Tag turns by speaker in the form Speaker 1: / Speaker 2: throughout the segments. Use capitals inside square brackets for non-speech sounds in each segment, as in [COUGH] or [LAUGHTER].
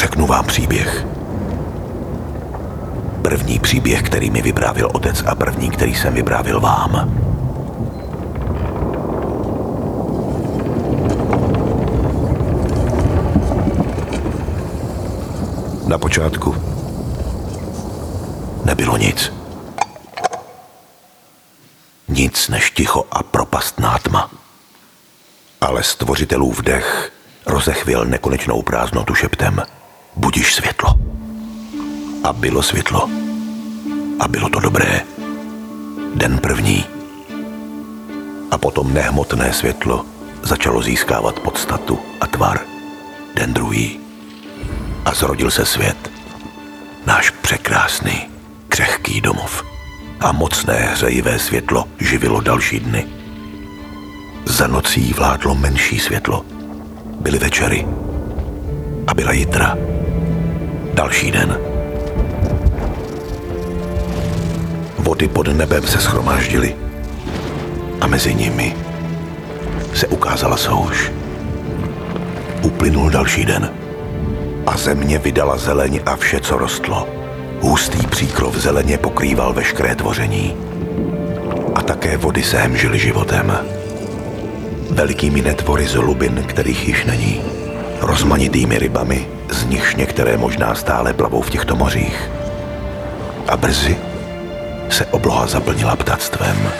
Speaker 1: Řeknu vám příběh. První příběh, který mi vyprávil otec a první, který jsem vyprávil vám. Na počátku nebylo nic. Nic než ticho a propastná tma. Ale stvořitelův dech rozechvěl nekonečnou prázdnotu šeptem. Budíš světlo. A bylo světlo. A bylo to dobré. Den první. A potom nehmotné světlo začalo získávat podstatu a tvar. Den druhý. A zrodil se svět. Náš překrásný, křehký domov. A mocné hřejivé světlo živilo další dny. Za nocí vládlo menší světlo. Byly večery. A byla jitra. Další den. Vody pod nebem se schromáždily. A mezi nimi se ukázala souš. Uplynul další den. A země vydala zeleň a vše, co rostlo. Hustý příkrov zeleně pokrýval veškeré tvoření. A také vody se hemžily životem velikými netvory z lubin, kterých již není. Rozmanitými rybami, z nichž některé možná stále plavou v těchto mořích. A brzy se obloha zaplnila ptactvem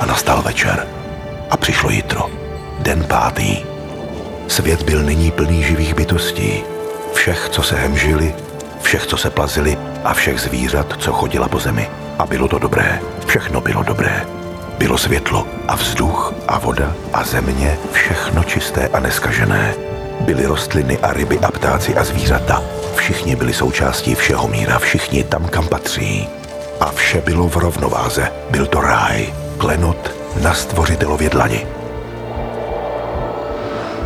Speaker 1: a nastal večer a přišlo jitro, den pátý. Svět byl nyní plný živých bytostí, všech, co se hemžili, všech, co se plazili a všech zvířat, co chodila po zemi. A bylo to dobré, všechno bylo dobré. Bylo světlo a vzduch a voda a země, všechno čisté a neskažené. Byly rostliny a ryby a ptáci a zvířata. Všichni byli součástí všeho míra, všichni tam, kam patří. A vše bylo v rovnováze. Byl to ráj, klenot na stvořitelově dlani.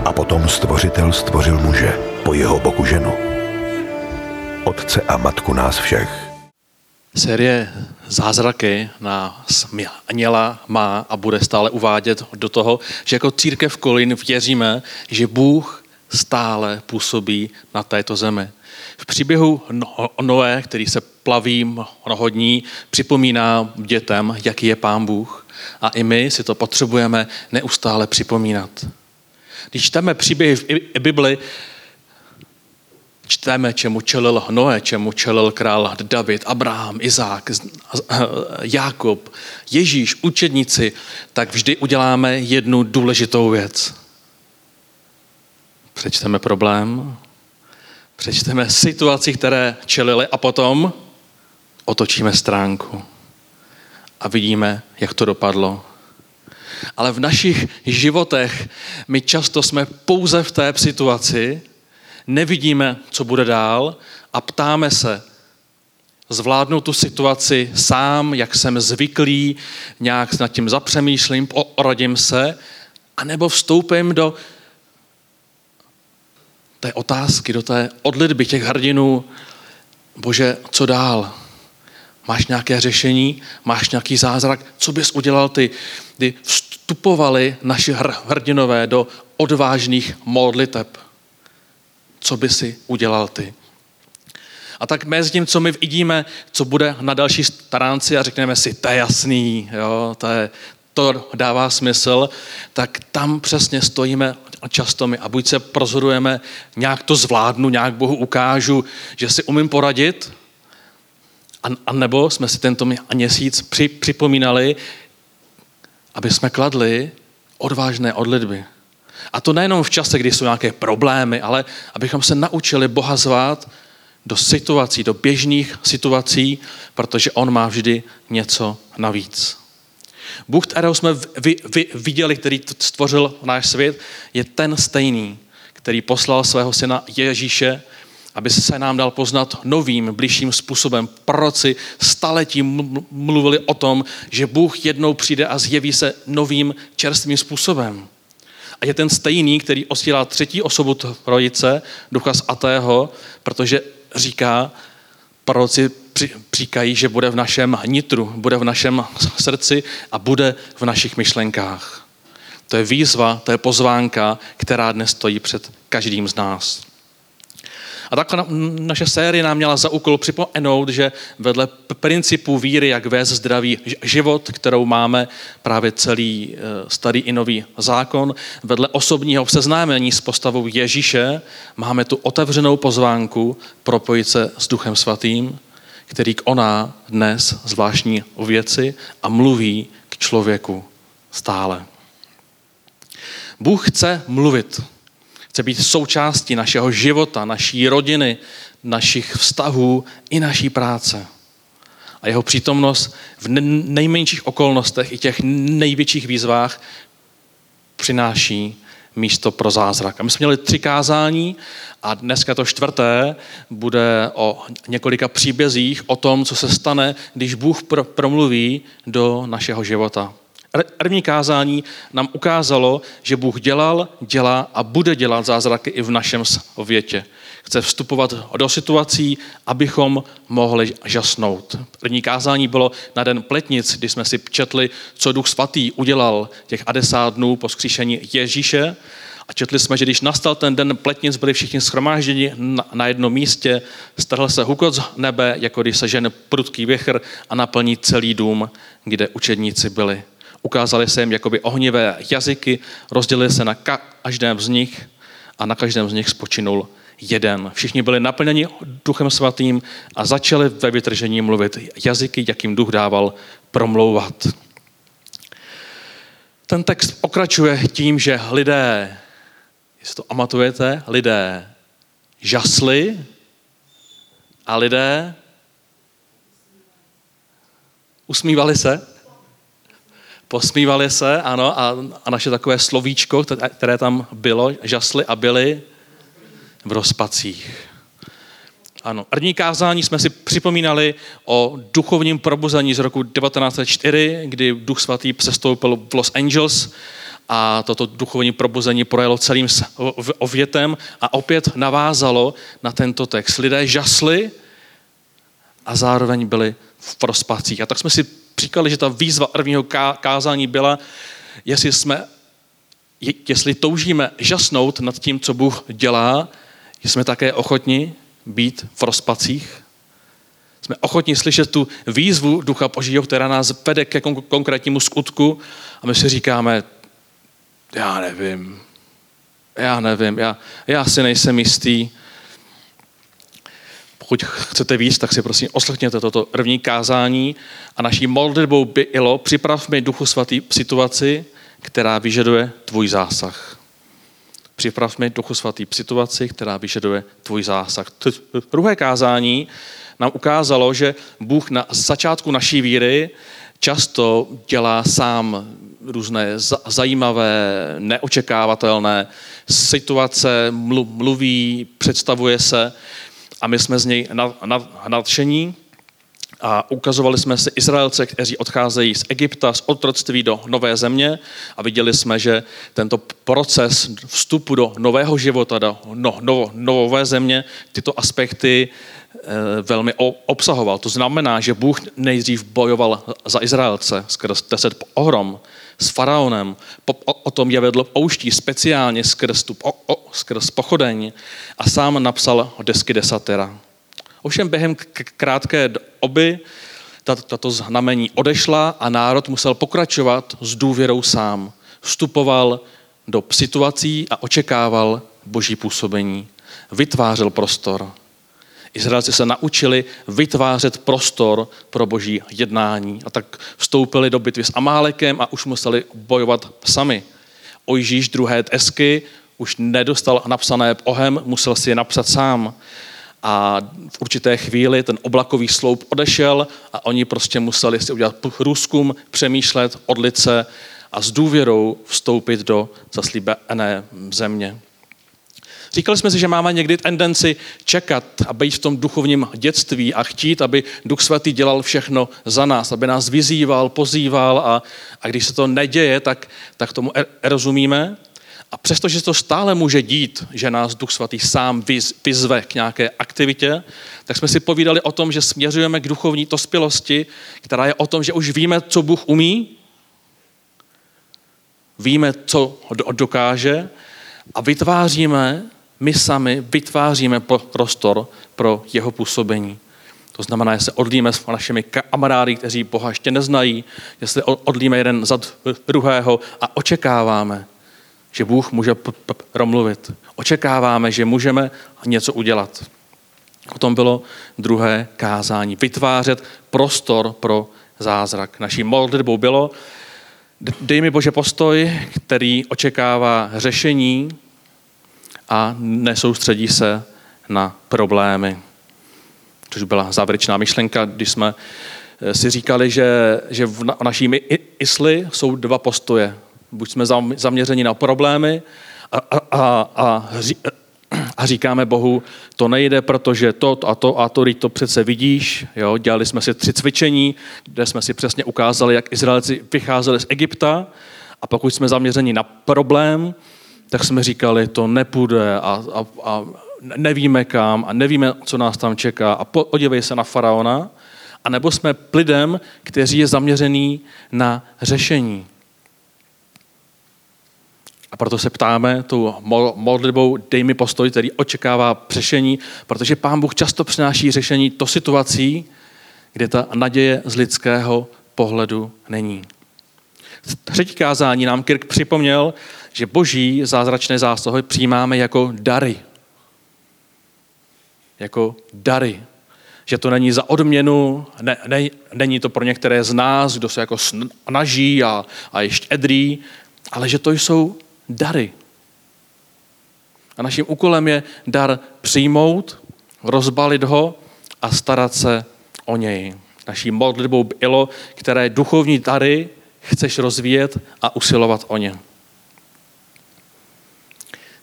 Speaker 1: A potom stvořitel stvořil muže, po jeho boku ženu. Otce a matku nás všech
Speaker 2: série Zázraky na Aněla má a bude stále uvádět do toho, že jako církev Kolin věříme, že Bůh stále působí na této zemi. V příběhu Noé, který se plaví mnoho dní, připomíná dětem, jaký je Pán Bůh. A i my si to potřebujeme neustále připomínat. Když čteme příběhy v Bibli, čteme, čemu čelil Noé, čemu čelil král David, Abraham, Izák, Jákob, Ježíš, učedníci, tak vždy uděláme jednu důležitou věc. Přečteme problém, přečteme situaci, které čelili a potom otočíme stránku a vidíme, jak to dopadlo. Ale v našich životech my často jsme pouze v té situaci, nevidíme, co bude dál a ptáme se, zvládnu tu situaci sám, jak jsem zvyklý, nějak nad tím zapřemýšlím, poradím se, anebo vstoupím do té otázky, do té odlitby těch hrdinů, bože, co dál? Máš nějaké řešení? Máš nějaký zázrak? Co bys udělal ty, kdy vstupovali naši hrdinové do odvážných modliteb? co by si udělal ty. A tak mezi tím, co my vidíme, co bude na další stránci a řekneme si, to je jasný, jo, to, je, to dává smysl, tak tam přesně stojíme často my a buď se prozorujeme, nějak to zvládnu, nějak Bohu ukážu, že si umím poradit, a, nebo jsme si tento měsíc při, připomínali, aby jsme kladli odvážné odlitby. A to nejenom v čase, kdy jsou nějaké problémy, ale abychom se naučili Boha zvát do situací, do běžných situací, protože On má vždy něco navíc. Bůh, kterého jsme vy, vy, viděli, který stvořil náš svět, je ten stejný, který poslal svého syna Ježíše, aby se nám dal poznat novým, blížším způsobem. Proroci staletí mluvili o tom, že Bůh jednou přijde a zjeví se novým, čerstvým způsobem. A je ten stejný, který osílá třetí osobu trojice, ducha svatého, protože říká, proroci říkají, že bude v našem nitru, bude v našem srdci a bude v našich myšlenkách. To je výzva, to je pozvánka, která dnes stojí před každým z nás. A takhle naše série nám měla za úkol připomenout, že vedle principu víry, jak vést zdravý život, kterou máme právě celý eh, starý i nový zákon, vedle osobního seznámení s postavou Ježíše máme tu otevřenou pozvánku propojit se s Duchem Svatým, který koná dnes zvláštní věci a mluví k člověku stále. Bůh chce mluvit. Chce být součástí našeho života, naší rodiny, našich vztahů i naší práce. A jeho přítomnost v nejmenších okolnostech i těch největších výzvách přináší místo pro zázrak. A my jsme měli tři kázání a dneska to čtvrté bude o několika příbězích o tom, co se stane, když Bůh promluví do našeho života. První kázání nám ukázalo, že Bůh dělal, dělá a bude dělat zázraky i v našem světě. Chce vstupovat do situací, abychom mohli žasnout. První kázání bylo na den pletnic, kdy jsme si četli, co Duch Svatý udělal těch 50 dnů po skříšení Ježíše. A četli jsme, že když nastal ten den pletnic, byli všichni schromážděni na jednom místě, strhl se hukot z nebe, jako když se žen prudký věchr a naplní celý dům, kde učedníci byli. Ukázali se jim jakoby ohnivé jazyky, rozdělili se na každém z nich a na každém z nich spočinul jeden. Všichni byli naplněni duchem svatým a začali ve vytržení mluvit jazyky, jakým duch dával promlouvat. Ten text pokračuje tím, že lidé, jestli to amatujete, lidé žasli a lidé usmívali se. Posmívali se, ano, a, a naše takové slovíčko, které tam bylo, žasly a byly v rozpacích. Ano, první kázání jsme si připomínali o duchovním probuzení z roku 1904, kdy Duch Svatý přestoupil v Los Angeles a toto duchovní probuzení projelo celým ovětem a opět navázalo na tento text. Lidé žasli a zároveň byli v rozpacích. A tak jsme si říkali, že ta výzva prvního kázání byla, jestli jsme, jestli toužíme žasnout nad tím, co Bůh dělá, jsme také ochotni být v rozpacích. Jsme ochotni slyšet tu výzvu Ducha Božího, která nás vede ke konkrétnímu skutku a my si říkáme, já nevím, já nevím, já, já si nejsem jistý, pokud chcete víc, tak si prosím oslechněte toto první kázání a naší modlitbou bylo připrav mi Duchu Svatý situaci, která vyžaduje tvůj zásah. Připrav mi Duchu Svatý situaci, která vyžaduje tvůj zásah. Druhé kázání nám ukázalo, že Bůh na začátku naší víry často dělá sám různé zajímavé, neočekávatelné situace, mluví, představuje se a my jsme z něj nadšení a ukazovali jsme si Izraelce, kteří odcházejí z Egypta, z otroctví do nové země a viděli jsme, že tento proces vstupu do nového života, do no, no, nové země, tyto aspekty e, velmi obsahoval. To znamená, že Bůh nejdřív bojoval za Izraelce skrz deset ohrom, s faraonem, po, o, o tom je vedl pouští speciálně skrz, tu, o, o, skrz pochodeň a sám napsal desky desatera. Ovšem během krátké doby tato znamení odešla a národ musel pokračovat s důvěrou sám. Vstupoval do situací a očekával boží působení. Vytvářel prostor. Izraelci se naučili vytvářet prostor pro boží jednání a tak vstoupili do bitvy s Amálekem a už museli bojovat sami. Ojžíš druhé tesky už nedostal napsané ohem, musel si je napsat sám. A v určité chvíli ten oblakový sloup odešel a oni prostě museli si udělat průzkum, přemýšlet, odlit se a s důvěrou vstoupit do zaslíbené země. Říkali jsme si, že máme někdy tendenci čekat a být v tom duchovním dětství a chtít, aby Duch Svatý dělal všechno za nás, aby nás vyzýval, pozýval a, a když se to neděje, tak, tak tomu er, rozumíme. A přestože se to stále může dít, že nás Duch Svatý sám vyzve k nějaké aktivitě, tak jsme si povídali o tom, že směřujeme k duchovní dospělosti, která je o tom, že už víme, co Bůh umí, víme, co dokáže a vytváříme my sami vytváříme prostor pro jeho působení. To znamená, že se odlíme s našimi kamarády, kteří Boha ještě neznají, jestli odlíme jeden za druhého a očekáváme, že Bůh může promluvit. Očekáváme, že můžeme něco udělat. O tom bylo druhé kázání. Vytvářet prostor pro zázrak. Naší modlitbou bylo, dej mi Bože postoj, který očekává řešení a nesoustředí se na problémy. Což byla závěrečná myšlenka, když jsme eh, si říkali, že, že v naší isli jsou dva postoje. Buď jsme zaměřeni na problémy a, a, a, a, a říkáme Bohu, to nejde, protože to a to a to, to přece vidíš. Jo? Dělali jsme si tři cvičení, kde jsme si přesně ukázali, jak Izraelci vycházeli z Egypta a pokud jsme zaměřeni na problém, tak jsme říkali, to nepůjde a, a, a nevíme kam a nevíme, co nás tam čeká a podívej se na faraona. A nebo jsme plidem, kteří je zaměřený na řešení. A proto se ptáme tou modlitbou, dej mi postoj, který očekává řešení, protože Pán Bůh často přináší řešení do situací, kde ta naděje z lidského pohledu není. Třetí kázání nám Kirk připomněl, že boží zázračné zásahy přijímáme jako dary. Jako dary. Že to není za odměnu, ne, ne, není to pro některé z nás, kdo se jako snaží a, a ještě edrý, ale že to jsou dary. A naším úkolem je dar přijmout, rozbalit ho a starat se o něj. Naší modlitbou bylo, které duchovní dary chceš rozvíjet a usilovat o ně.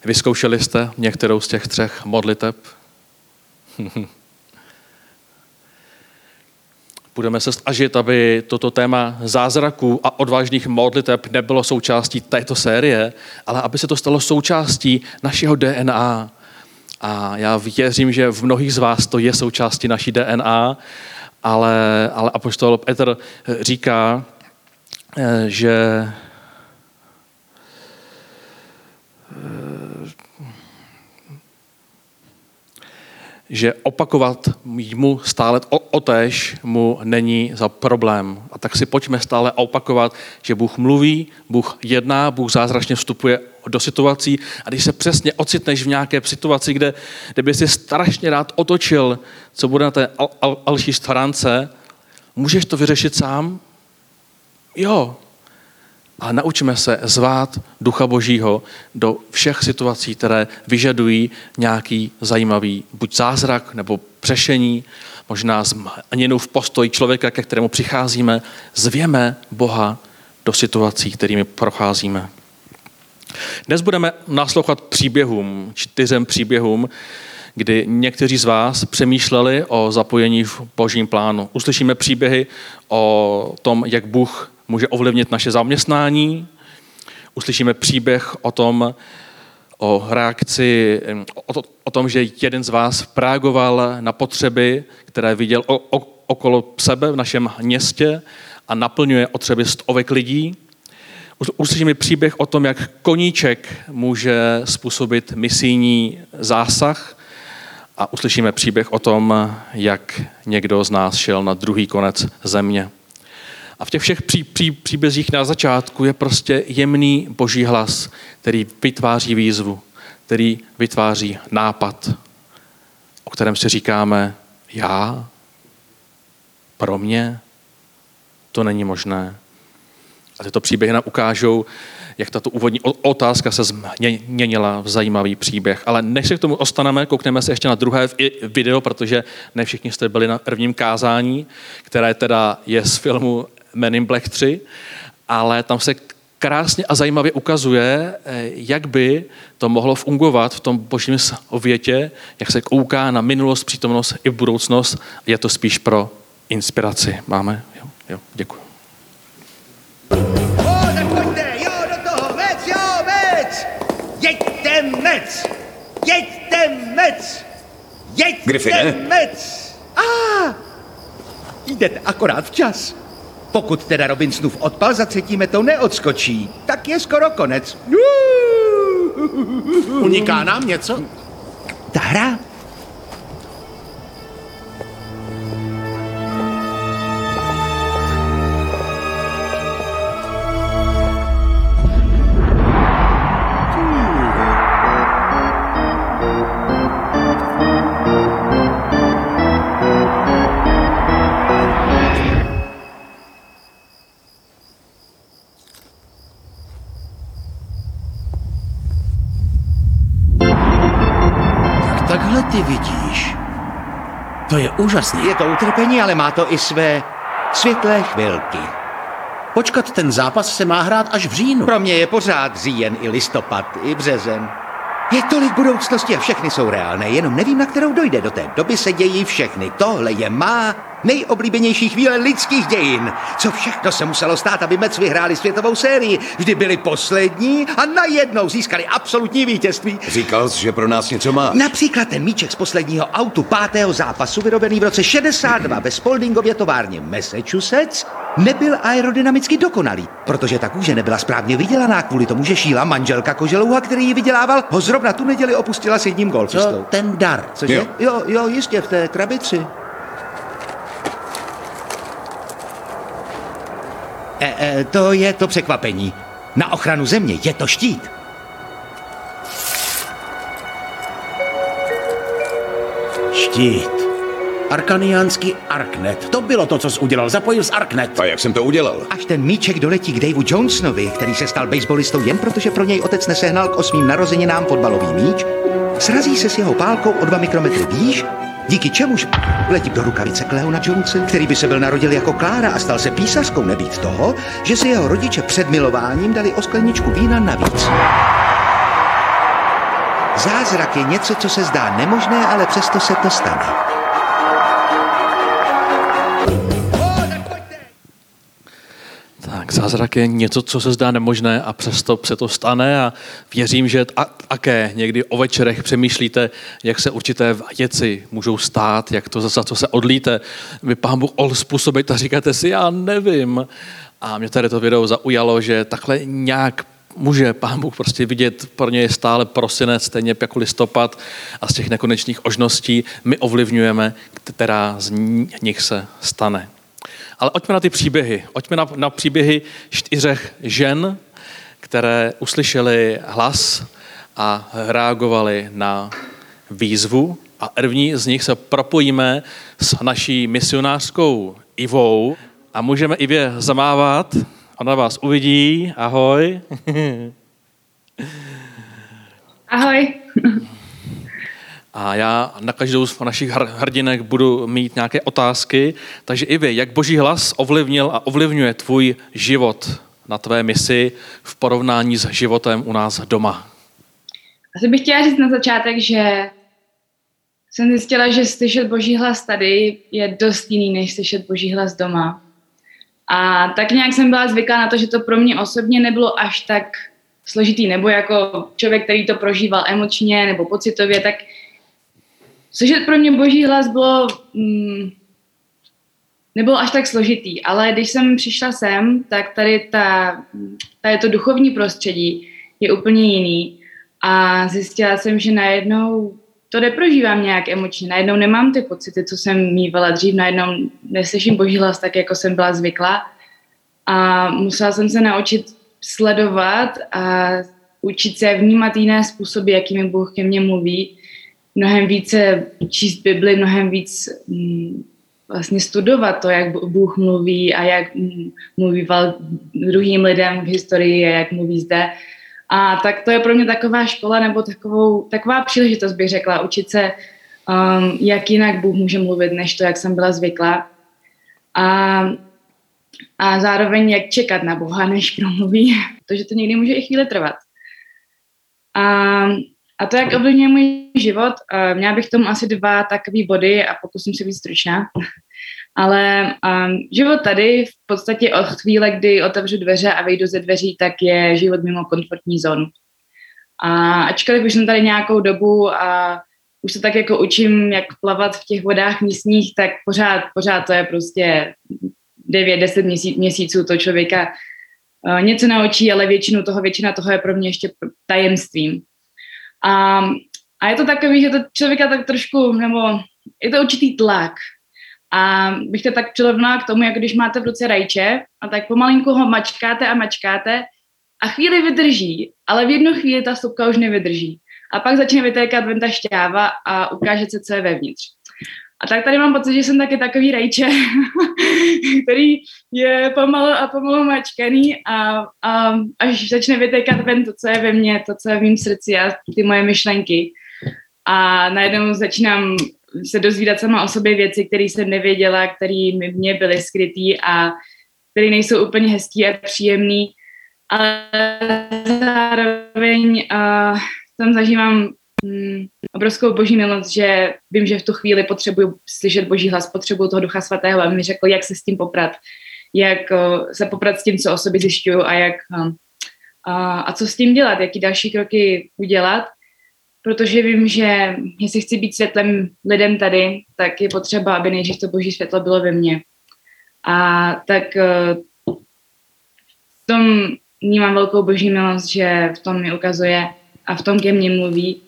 Speaker 2: Vyzkoušeli jste některou z těch třech modliteb? [LAUGHS] Budeme se snažit, aby toto téma zázraků a odvážných modliteb nebylo součástí této série, ale aby se to stalo součástí našeho DNA. A já věřím, že v mnohých z vás to je součástí naší DNA, ale, ale apoštol Petr říká, eh, že že opakovat mu stále o, mu není za problém. A tak si pojďme stále opakovat, že Bůh mluví, Bůh jedná, Bůh zázračně vstupuje do situací a když se přesně ocitneš v nějaké situaci, kde, kde by si strašně rád otočil, co bude na té al, al, alší stránce, můžeš to vyřešit sám? Jo, a naučíme se zvát Ducha Božího do všech situací, které vyžadují nějaký zajímavý buď zázrak nebo přešení, možná změnu v postoji člověka, ke kterému přicházíme. Zvěme Boha do situací, kterými procházíme. Dnes budeme naslouchat příběhům, čtyřem příběhům, kdy někteří z vás přemýšleli o zapojení v božím plánu. Uslyšíme příběhy o tom, jak Bůh může ovlivnit naše zaměstnání. Uslyšíme příběh o tom, o reakci, o, to, o tom, že jeden z vás reagoval na potřeby, které viděl o, o, okolo sebe v našem městě a naplňuje potřeby stovek lidí. Uslyšíme příběh o tom, jak koníček může způsobit misijní zásah a uslyšíme příběh o tom, jak někdo z nás šel na druhý konec země. A v těch všech pří, pří, příbězích na začátku je prostě jemný boží hlas, který vytváří výzvu, který vytváří nápad, o kterém si říkáme, já? Pro mě? To není možné. A tyto příběhy nám ukážou, jak tato úvodní otázka se změnila v zajímavý příběh. Ale než se k tomu ostaneme, koukneme se ještě na druhé video, protože ne všichni jste byli na prvním kázání, které teda je z filmu Men in Black 3, ale tam se krásně a zajímavě ukazuje, eh, jak by to mohlo fungovat v tom božím větě, jak se kouká na minulost, přítomnost i v budoucnost. Je to spíš pro inspiraci. Máme? Jo, jo děkuji.
Speaker 3: O, tak pojďte, jo, do toho, mec, jo, mec! Jeďte, mec! Jeďte, mec! Jeďte,
Speaker 4: Griffine?
Speaker 3: mec! A, ah, jdete akorát včas. Pokud teda Robinsonův odpal za třetí metou neodskočí, tak je skoro konec.
Speaker 4: Uniká nám něco?
Speaker 3: ta hra
Speaker 4: úžasný.
Speaker 3: je to utrpení, ale má to i své světlé chvilky.
Speaker 4: Počkat, ten zápas se má hrát až v říjnu.
Speaker 3: Pro mě je pořád říjen i listopad, i březen. Je tolik budoucnosti a všechny jsou reálné, jenom nevím, na kterou dojde. Do té doby se dějí všechny. Tohle je má nejoblíbenější chvíle lidských dějin. Co všechno se muselo stát, aby Mets vyhráli světovou sérii. Vždy byli poslední a najednou získali absolutní vítězství.
Speaker 5: Říkal jsi, že pro nás něco má.
Speaker 3: Například ten míček z posledního autu pátého zápasu, vyrobený v roce 62 ve Spaldingově továrně Massachusetts, nebyl aerodynamicky dokonalý, protože ta kůže nebyla správně vydělaná kvůli tomu, že šíla manželka koželouha, který ji vydělával, ho zrovna tu neděli opustila s jedním
Speaker 4: Co
Speaker 3: golfistou.
Speaker 4: ten dar?
Speaker 3: Cože?
Speaker 5: Jo.
Speaker 3: Jo, jo, jistě, v té krabici. E, e, to je to překvapení. Na ochranu země je to štít.
Speaker 4: Štít. Arkaniánský Arknet. To bylo to, co jsi udělal. Zapojil z Arknet.
Speaker 5: A jak jsem to udělal?
Speaker 3: Až ten míček doletí k Daveu Jonesonovi, který se stal baseballistou jen protože pro něj otec nesehnal k osmým narozeninám fotbalový míč, srazí se s jeho pálkou o dva mikrometry výš, díky čemuž letí do rukavice Cleona Jonese, který by se byl narodil jako Klára a stal se písařskou nebýt toho, že si jeho rodiče před milováním dali o skleničku vína navíc. Zázrak je něco, co se zdá nemožné, ale přesto se to stane.
Speaker 2: Zázrak je něco, co se zdá nemožné a přesto se to stane a věřím, že a, také někdy o večerech přemýšlíte, jak se určité věci můžou stát, jak to za co se odlíte. Vy pán Bůh ol způsobit a říkáte si, já nevím. A mě tady to video zaujalo, že takhle nějak může pán Bůh prostě vidět, pro ně je stále prosinec, stejně jako listopad a z těch nekonečných ožností my ovlivňujeme, která z nich se stane. Ale pojďme na ty příběhy. Pojďme na, na příběhy čtyřech žen, které uslyšely hlas a reagovali na výzvu. A první z nich se propojíme s naší misionářskou Ivou a můžeme Ivě zamávat. Ona vás uvidí. Ahoj. [LAUGHS]
Speaker 6: Ahoj.
Speaker 2: A já na každou z našich hr- hrdinek budu mít nějaké otázky. Takže i vy, jak boží hlas ovlivnil a ovlivňuje tvůj život na tvé misi v porovnání s životem u nás doma?
Speaker 6: Asi bych chtěla říct na začátek, že jsem zjistila, že slyšet boží hlas tady je dost jiný, než slyšet boží hlas doma. A tak nějak jsem byla zvyklá na to, že to pro mě osobně nebylo až tak složitý, nebo jako člověk, který to prožíval emočně nebo pocitově, tak slyšet pro mě boží hlas bylo, mm, nebylo až tak složitý, ale když jsem přišla sem, tak tady, ta, tady to duchovní prostředí je úplně jiný. A zjistila jsem, že najednou to neprožívám nějak emočně, najednou nemám ty pocity, co jsem mývala dřív, najednou neslyším boží hlas tak, jako jsem byla zvyklá. A musela jsem se naučit sledovat a učit se vnímat jiné způsoby, jakými Bůh ke mně mluví, mnohem více číst Bibli, mnohem víc mm, vlastně studovat to, jak Bůh mluví a jak mm, mluvíval druhým lidem v historii a jak mluví zde. A tak to je pro mě taková škola nebo takovou, taková příležitost, bych řekla, učit se, um, jak jinak Bůh může mluvit, než to, jak jsem byla zvyklá. A, a zároveň jak čekat na Boha, než promluví, [LAUGHS] protože to někdy může i chvíli trvat. A, a to, jak ovlivňuje můj život, uh, měla bych tomu asi dva takové body a pokusím se být stručná. [LAUGHS] Ale um, život tady v podstatě od chvíle, kdy otevřu dveře a vejdu ze dveří, tak je život mimo komfortní zónu. A ačkoliv už jsem tady nějakou dobu a už se tak jako učím, jak plavat v těch vodách místních, tak pořád, pořád to je prostě 9-10 měsíc, měsíců to člověka uh, něco naučí, ale většinu toho, většina toho je pro mě ještě tajemstvím. A, A je to takový, že to člověka tak trošku, nebo je to určitý tlak. A bych to tak přirovnala k tomu, jako když máte v ruce rajče a tak pomalinku ho mačkáte a mačkáte a chvíli vydrží, ale v jednu chvíli ta stopka už nevydrží. A pak začne vytékat ven ta šťáva a ukáže se, co je vevnitř. A tak tady mám pocit, že jsem taky takový rajče, [LAUGHS] který je pomalu a pomalu mačkaný a, a až začne vytékat ven to, co je ve mně, to, co je v mém srdci a ty moje myšlenky. A najednou začínám se dozvídat sama o sobě věci, které jsem nevěděla, které mi mě byly skrytý a které nejsou úplně hezký a příjemný, ale zároveň uh, tam zažívám mm, obrovskou boží milost, že vím, že v tu chvíli potřebuju slyšet boží hlas, potřebuju toho ducha svatého, aby mi řekl, jak se s tím poprat, jak uh, se poprat s tím, co o sobě zjišťuju a jak uh, a co s tím dělat, jaký další kroky udělat protože vím, že jestli chci být světlem lidem tady, tak je potřeba, aby nejdřív to boží světlo bylo ve mně. A tak eh, v tom vnímám velkou boží milost, že v tom mi ukazuje a v tom ke mně mluví.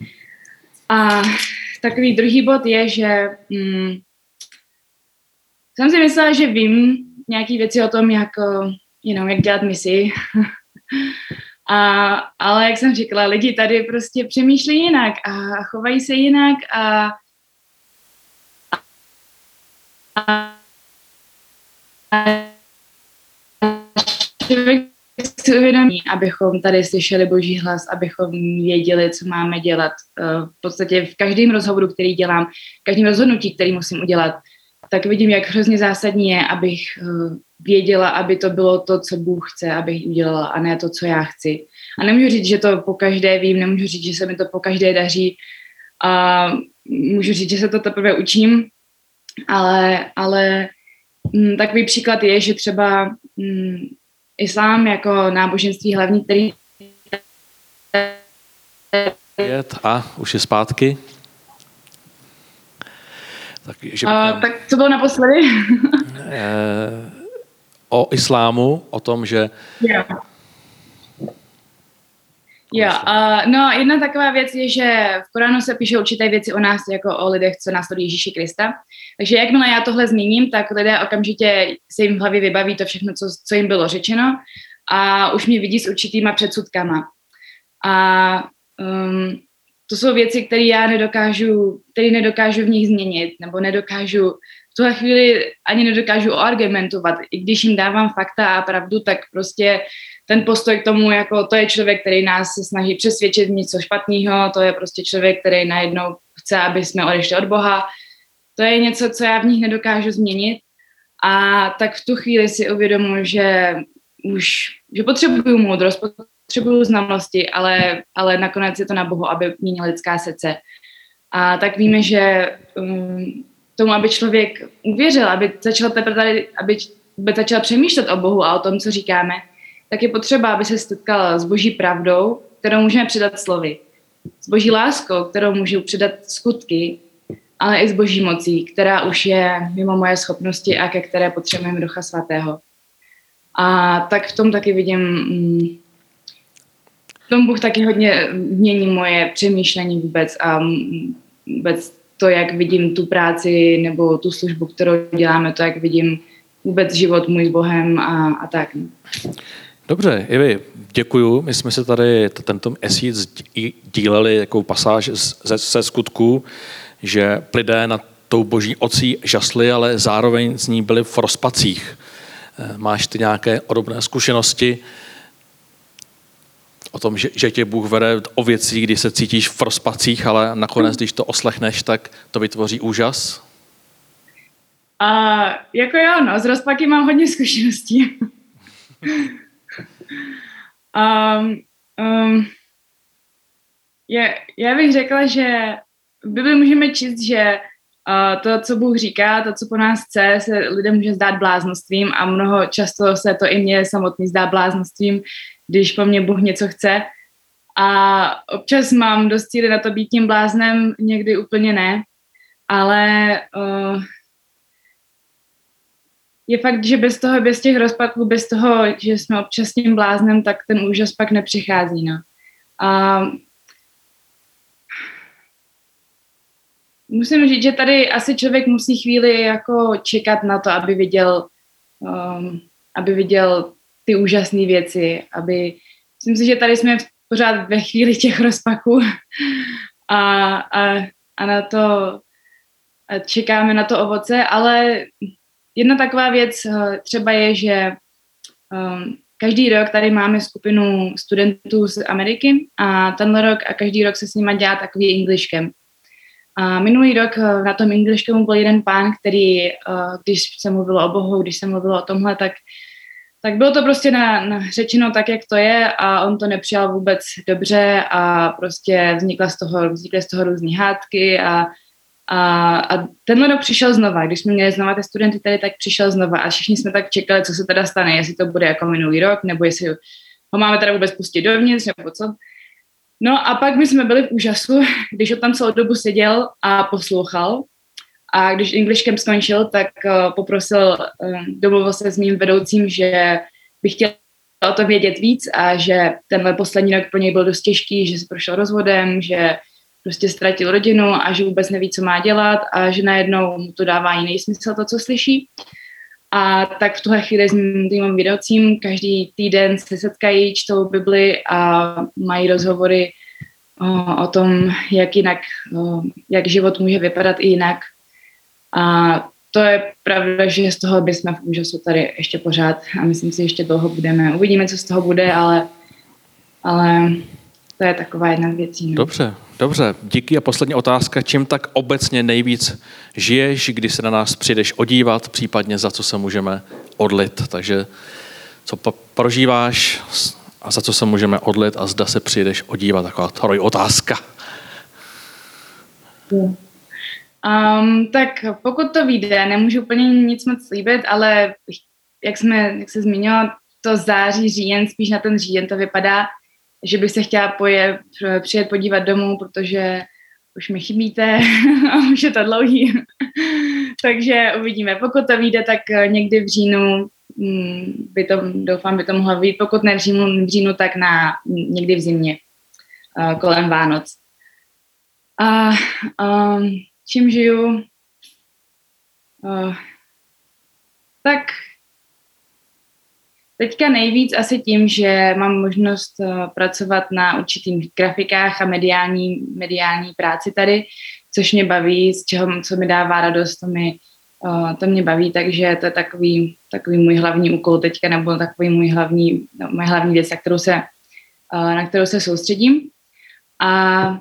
Speaker 6: A takový druhý bod je, že hm, jsem si myslela, že vím nějaké věci o tom, jak, eh, you know, jak dělat misi. A, ale jak jsem říkala, lidi tady prostě přemýšlí jinak a chovají se jinak a, a, a člověk si uvědomí, abychom tady slyšeli boží hlas, abychom věděli, co máme dělat. Eh, v podstatě v každém rozhovoru, který dělám, v každém rozhodnutí, který musím udělat, tak vidím, jak hrozně zásadní je, abych eh, věděla, aby to bylo to, co Bůh chce, abych udělala, a ne to, co já chci. A nemůžu říct, že to po každé vím, nemůžu říct, že se mi to po každé daří, a můžu říct, že se to teprve učím, ale, ale m, mm, takový příklad je, že třeba m, mm, islám jako náboženství hlavní, který
Speaker 2: a už je zpátky.
Speaker 6: Tak, že uh, tak co bylo naposledy?
Speaker 2: Eh, o islámu, o tom, že...
Speaker 6: Yeah. Jo, uh, no jedna taková věc je, že v Koránu se píše určité věci o nás, jako o lidech, co následují Ježíši Krista. Takže jakmile já tohle zmíním, tak lidé okamžitě se jim v hlavě vybaví to všechno, co, co jim bylo řečeno a už mě vidí s určitýma předsudkama. A um, to jsou věci, které já nedokážu, které nedokážu v nich změnit, nebo nedokážu tuhle chvíli ani nedokážu argumentovat. I když jim dávám fakta a pravdu, tak prostě ten postoj k tomu, jako to je člověk, který nás se snaží přesvědčit něco špatného, to je prostě člověk, který najednou chce, aby jsme odešli od Boha. To je něco, co já v nich nedokážu změnit. A tak v tu chvíli si uvědomuji, že už že potřebuju moudrost, potřebuju znalosti, ale, ale nakonec je to na Bohu, aby měnil lidská srdce. A tak víme, že um, tomu, aby člověk uvěřil, aby začal, tady, aby, aby začal přemýšlet o Bohu a o tom, co říkáme, tak je potřeba, aby se setkal s boží pravdou, kterou můžeme předat slovy. S boží láskou, kterou můžu předat skutky, ale i s boží mocí, která už je mimo moje schopnosti a ke které potřebujeme ducha svatého. A tak v tom taky vidím, mm, v tom Bůh taky hodně mění moje přemýšlení vůbec a vůbec to, jak vidím tu práci nebo tu službu, kterou děláme, to, jak vidím vůbec život můj s Bohem a, a tak.
Speaker 2: Dobře, Ivi, děkuju. My jsme se tady tento měsíc díleli jako pasáž ze, ze skutků, že lidé na tou boží ocí žasli, ale zároveň z ní byli v rozpacích. Eh, máš ty nějaké podobné zkušenosti? o tom, že, že tě Bůh vede o věcí, kdy se cítíš v rozpacích, ale nakonec, když to oslechneš, tak to vytvoří úžas?
Speaker 6: A jako jo, no, z rozpaky mám hodně zkušeností. [LAUGHS] um, um, je, já bych řekla, že v Bibli můžeme číst, že uh, to, co Bůh říká, to, co po nás chce, se lidem může zdát bláznostvím a mnoho často se to i mně samotný zdá bláznostvím, když po mně Bůh něco chce. A občas mám dost na to být tím bláznem, někdy úplně ne, ale uh, je fakt, že bez toho, bez těch rozpadků, bez toho, že jsme občas tím bláznem, tak ten úžas pak nepřichází. No. A musím říct, že tady asi člověk musí chvíli jako čekat na to, aby viděl, um, aby viděl ty úžasné věci, aby, myslím si, že tady jsme pořád ve chvíli těch rozpaků [LAUGHS] a, a, a na to a čekáme na to ovoce, ale jedna taková věc eh, třeba je, že um, každý rok tady máme skupinu studentů z Ameriky a tenhle rok a každý rok se s nimi dělá takový English. A minulý rok eh, na tom English byl jeden pán, který, eh, když se mluvilo o Bohu, když se mluvilo o tomhle, tak, tak bylo to prostě na, na řečeno tak, jak to je a on to nepřijal vůbec dobře a prostě vznikla z toho, vznikly z toho různé hádky a a, a tenhle rok přišel znova, když jsme měli znova ty studenty tady, tak přišel znova a všichni jsme tak čekali, co se teda stane, jestli to bude jako minulý rok, nebo jestli ho máme teda vůbec pustit dovnitř, nebo co. No a pak my jsme byli v úžasu, [LAUGHS] když on tam celou dobu seděl a poslouchal. A když English Camp skončil, tak uh, poprosil, um, domluvil se s mým vedoucím, že bych chtěl o to vědět víc a že tenhle poslední rok pro něj byl dost těžký, že se prošel rozvodem, že prostě ztratil rodinu a že vůbec neví, co má dělat a že najednou mu to dává jiný smysl to, co slyší. A tak v tuhle chvíli s mým vedoucím každý týden se setkají, čtou Bibli a mají rozhovory o, o tom, jak jinak, o, jak život může vypadat i jinak. A to je pravda, že z toho bychom v úžasu tady ještě pořád a myslím si, že ještě dlouho budeme. Uvidíme, co z toho bude, ale, ale to je taková jedna z věcí. No.
Speaker 2: Dobře, dobře. Díky a poslední otázka. Čím tak obecně nejvíc žiješ, když se na nás přijdeš odívat, případně za co se můžeme odlit. Takže co prožíváš a za co se můžeme odlit a zda se přijdeš odívat. Taková troj otázka.
Speaker 6: Um, tak pokud to vyjde, nemůžu úplně nic moc slíbit, ale jak, jsme, jak se zmínila, to září, říjen, spíš na ten říjen to vypadá, že bych se chtěla poje, přijet podívat domů, protože už mi chybíte [LAUGHS] a už je to dlouhý. [LAUGHS] Takže uvidíme. Pokud to vyjde, tak někdy v říjnu mm, by to, doufám, by to mohlo být. Pokud ne v říjnu, v říjnu tak na někdy v zimě, kolem Vánoc. A um, čím žiju? Uh, tak Teďka nejvíc asi tím, že mám možnost uh, pracovat na určitých grafikách a mediální, mediální práci tady, což mě baví, z čeho, co mi dává radost, to, mi, uh, to mě baví, takže to je takový, takový můj hlavní úkol teďka, nebo takový můj hlavní, no, můj hlavní věc, na kterou se, uh, na kterou se soustředím. A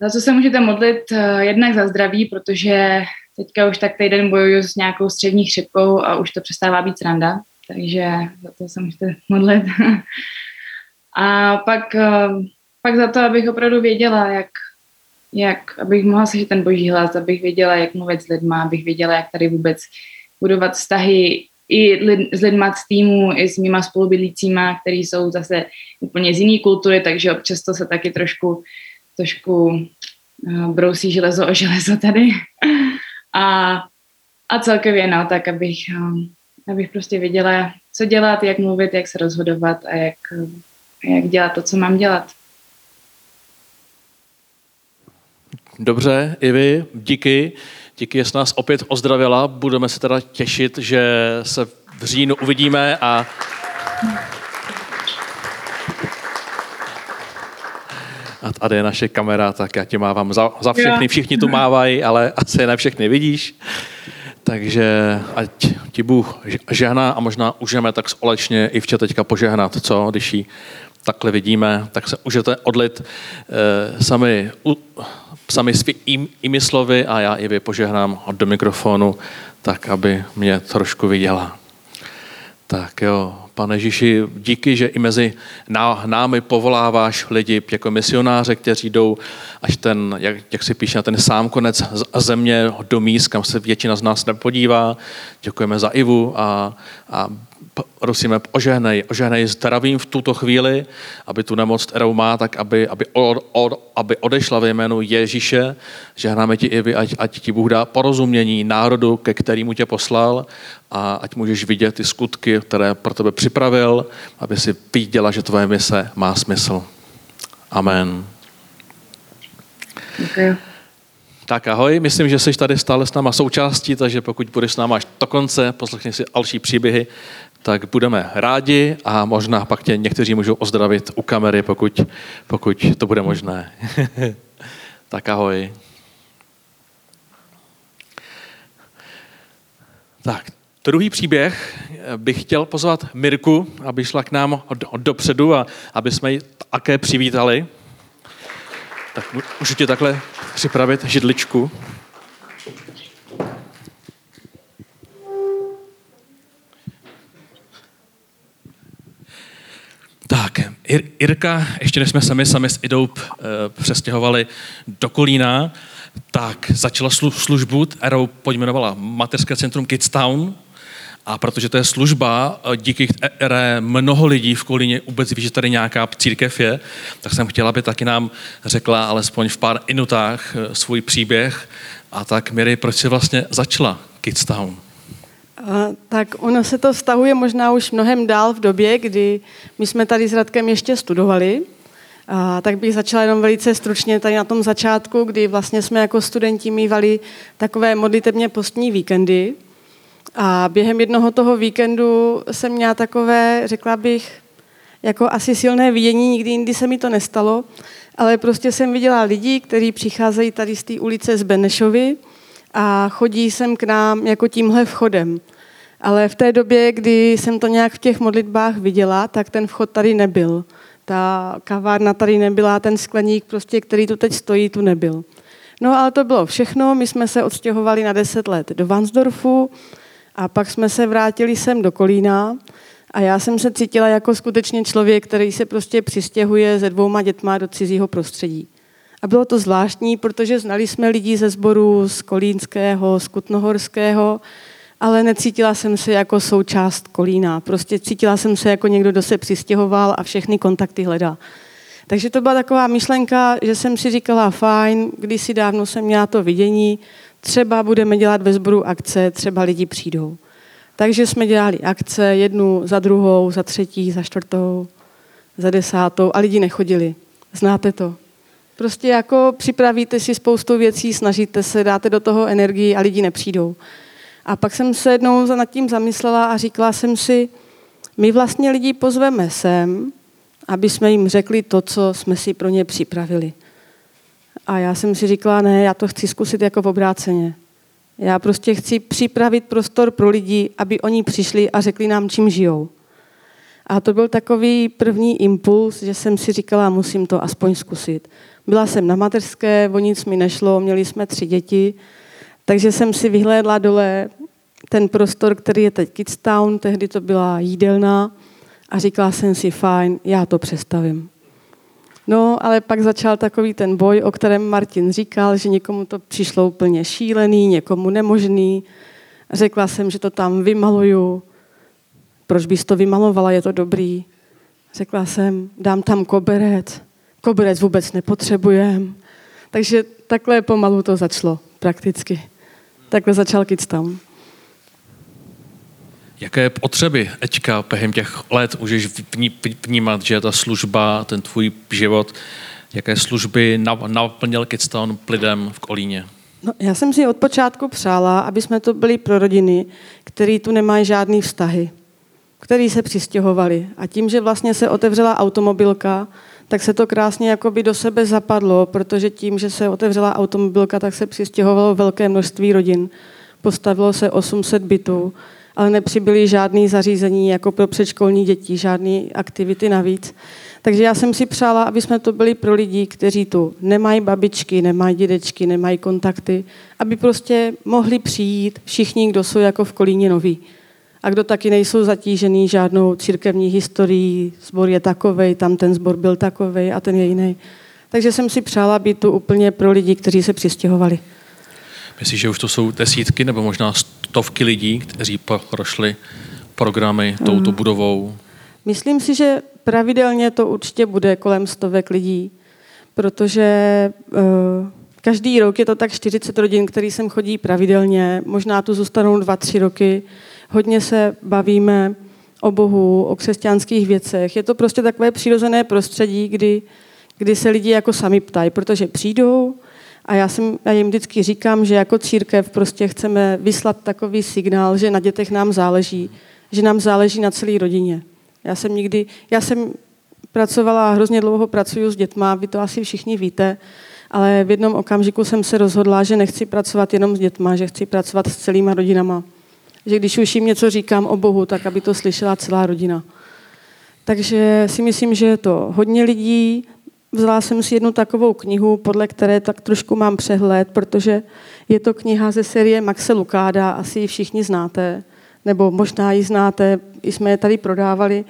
Speaker 6: za co se můžete modlit? Jednak za zdraví, protože teďka už tak týden bojuju s nějakou střední chřipkou a už to přestává být sranda, takže za to se můžete modlit. [LAUGHS] A pak, eh, pak za to, abych opravdu věděla, jak, jak abych mohla slyšet ten boží hlas, abych věděla, jak mluvit s lidma, abych věděla, jak tady vůbec budovat vztahy i lid, s lidma z týmu, i s mýma spolubydlícíma, kteří jsou zase úplně z jiné kultury, takže občas to se taky trošku, trošku uh, brousí železo o železo tady. [LAUGHS] a, a celkově, no, tak abych, um, abych prostě věděla, co dělat, jak mluvit, jak se rozhodovat a jak, jak dělat to, co mám dělat.
Speaker 2: Dobře, i vy, díky. Díky, že jsi nás opět ozdravila. Budeme se teda těšit, že se v říjnu uvidíme a a tady je naše kamera, tak já ti mávám za, za všechny, všichni tu mávají, ale asi ne všechny vidíš. Takže ať ti Bůh žehná a možná užijeme tak společně i včet teďka požehnat, co, když ji takhle vidíme, tak se můžete odlit eh, sami, u, sami svými slovy a já i vy požehnám do mikrofonu, tak aby mě trošku viděla. Tak jo, pane Ježíši, díky, že i mezi námi povoláváš lidi jako misionáře, kteří jdou až ten, jak, jak si píše, na ten sám konec země do míst, kam se většina z nás nepodívá. Děkujeme za Ivu a, a prosíme, ožehnej, ožehnej zdravím v tuto chvíli, aby tu nemoc, kterou má, tak aby, aby, od, od, aby odešla ve jménu Ježíše. Žehnáme ti, Ivi, ať, ať ti Bůh dá porozumění národu, ke kterému tě poslal a ať můžeš vidět ty skutky, které pro tebe připravil, aby si viděla, že tvoje mise má smysl. Amen.
Speaker 6: Děkuji.
Speaker 2: Tak ahoj, myslím, že jsi tady stále s náma součástí, takže pokud budeš s náma až do konce, poslechni si další příběhy, tak budeme rádi a možná pak tě někteří můžou ozdravit u kamery, pokud, pokud to bude možné. [LAUGHS] tak ahoj. Tak, druhý příběh bych chtěl pozvat Mirku, aby šla k nám od, od dopředu a aby jsme ji také přivítali. Tak můžu ti takhle připravit židličku. Ir- Irka, ještě než jsme sami sami s Idou e, přestěhovali do Kolína, tak začala slu- službu, kterou pojmenovala Materské centrum Kidstown, a protože to je služba, eh, díky které mnoho lidí v Kolíně vůbec ví, že tady nějaká církev je, tak jsem chtěla, aby taky nám řekla alespoň v pár minutách eh, svůj příběh. A tak, Miri, proč jsi vlastně začala Kidstown?
Speaker 7: Tak ono se to vztahuje možná už mnohem dál v době, kdy my jsme tady s Radkem ještě studovali. A, tak bych začala jenom velice stručně tady na tom začátku, kdy vlastně jsme jako studenti mývali takové modlitebně postní víkendy. A během jednoho toho víkendu jsem měla takové, řekla bych, jako asi silné vidění, nikdy jindy se mi to nestalo, ale prostě jsem viděla lidi, kteří přicházejí tady z té ulice z Benešovy a chodí sem k nám jako tímhle vchodem. Ale v té době, kdy jsem to nějak v těch modlitbách viděla, tak ten vchod tady nebyl. Ta kavárna tady nebyla, ten skleník, prostě, který tu teď stojí, tu nebyl. No ale to bylo všechno, my jsme se odstěhovali na 10 let do Vansdorfu, a pak jsme se vrátili sem do Kolína a já jsem se cítila jako skutečně člověk, který se prostě přistěhuje se dvouma dětma do cizího prostředí. A bylo to zvláštní, protože znali jsme lidi ze sboru z Kolínského, z Kutnohorského, ale necítila jsem se jako součást Kolína. Prostě cítila jsem se jako někdo, kdo se přistěhoval a všechny kontakty hledá. Takže to byla taková myšlenka, že jsem si říkala, fajn, kdysi dávno jsem měla to vidění, třeba budeme dělat ve sboru akce, třeba lidi přijdou. Takže jsme dělali akce jednu za druhou, za třetí, za čtvrtou, za desátou a lidi nechodili. Znáte to? Prostě jako připravíte si spoustu věcí, snažíte se, dáte do toho energii a lidi nepřijdou. A pak jsem se jednou nad tím zamyslela a říkala jsem si, my vlastně lidi pozveme sem, aby jsme jim řekli to, co jsme si pro ně připravili. A já jsem si říkala, ne, já to chci zkusit jako v obráceně. Já prostě chci připravit prostor pro lidi, aby oni přišli a řekli nám, čím žijou. A to byl takový první impuls, že jsem si říkala, musím to aspoň zkusit. Byla jsem na mateřské, o nic mi nešlo, měli jsme tři děti, takže jsem si vyhlédla dole ten prostor, který je teď Kidstown, tehdy to byla jídelna a říkala jsem si, fajn, já to přestavím. No, ale pak začal takový ten boj, o kterém Martin říkal, že někomu to přišlo úplně šílený, někomu nemožný. Řekla jsem, že to tam vymaluju. Proč bys to vymalovala, je to dobrý. Řekla jsem, dám tam koberec. Koberec vůbec nepotřebujem. Takže takhle pomalu to začalo prakticky. Takhle začal Kidstown.
Speaker 2: Jaké potřeby teďka během těch let můžeš vnímat, že ta služba, ten tvůj život, jaké služby naplnil Kidstown lidem v Kolíně?
Speaker 7: No, já jsem si od počátku přála, aby jsme to byli pro rodiny, které tu nemají žádný vztahy, který se přistěhovali. A tím, že vlastně se otevřela automobilka, tak se to krásně jakoby do sebe zapadlo, protože tím, že se otevřela automobilka, tak se přistěhovalo velké množství rodin. Postavilo se 800 bytů ale nepřibyly žádné zařízení jako pro předškolní děti, žádné aktivity navíc. Takže já jsem si přála, aby jsme to byli pro lidi, kteří tu nemají babičky, nemají dědečky, nemají kontakty, aby prostě mohli přijít všichni, kdo jsou jako v Kolíně noví. A kdo taky nejsou zatížený žádnou církevní historií, sbor je takovej, tam ten sbor byl takovej a ten je jiný. Takže jsem si přála být tu úplně pro lidi, kteří se přistěhovali.
Speaker 2: Myslíš, že už to jsou desítky nebo možná stovky lidí, kteří prošli programy touto mm. budovou?
Speaker 7: Myslím si, že pravidelně to určitě bude kolem stovek lidí, protože uh, každý rok je to tak 40 rodin, který sem chodí pravidelně, možná tu zůstanou dva, tři roky. Hodně se bavíme o Bohu, o křesťanských věcech. Je to prostě takové přirozené prostředí, kdy, kdy se lidi jako sami ptají, protože přijdou A já, jsem, já jim vždycky říkám, že jako církev prostě chceme vyslat takový signál, že na dětech nám záleží, že nám záleží na celé rodině. Já jsem nikdy, já jsem pracovala, hrozně dlouho pracuji s dětma, vy to asi všichni víte, ale v jednom okamžiku jsem se rozhodla, že nechci pracovat jenom s dětma, že chci pracovat s celýma rodinama. Že když už jim něco říkám o Bohu, tak aby to slyšela celá rodina. Takže si myslím, že je to hodně lidí. Vzala jsem si jednu takovou knihu, podle které tak trošku mám přehled, protože je to kniha ze série Maxe Lukáda, asi ji všichni znáte, nebo možná ji znáte, i jsme je tady prodávali.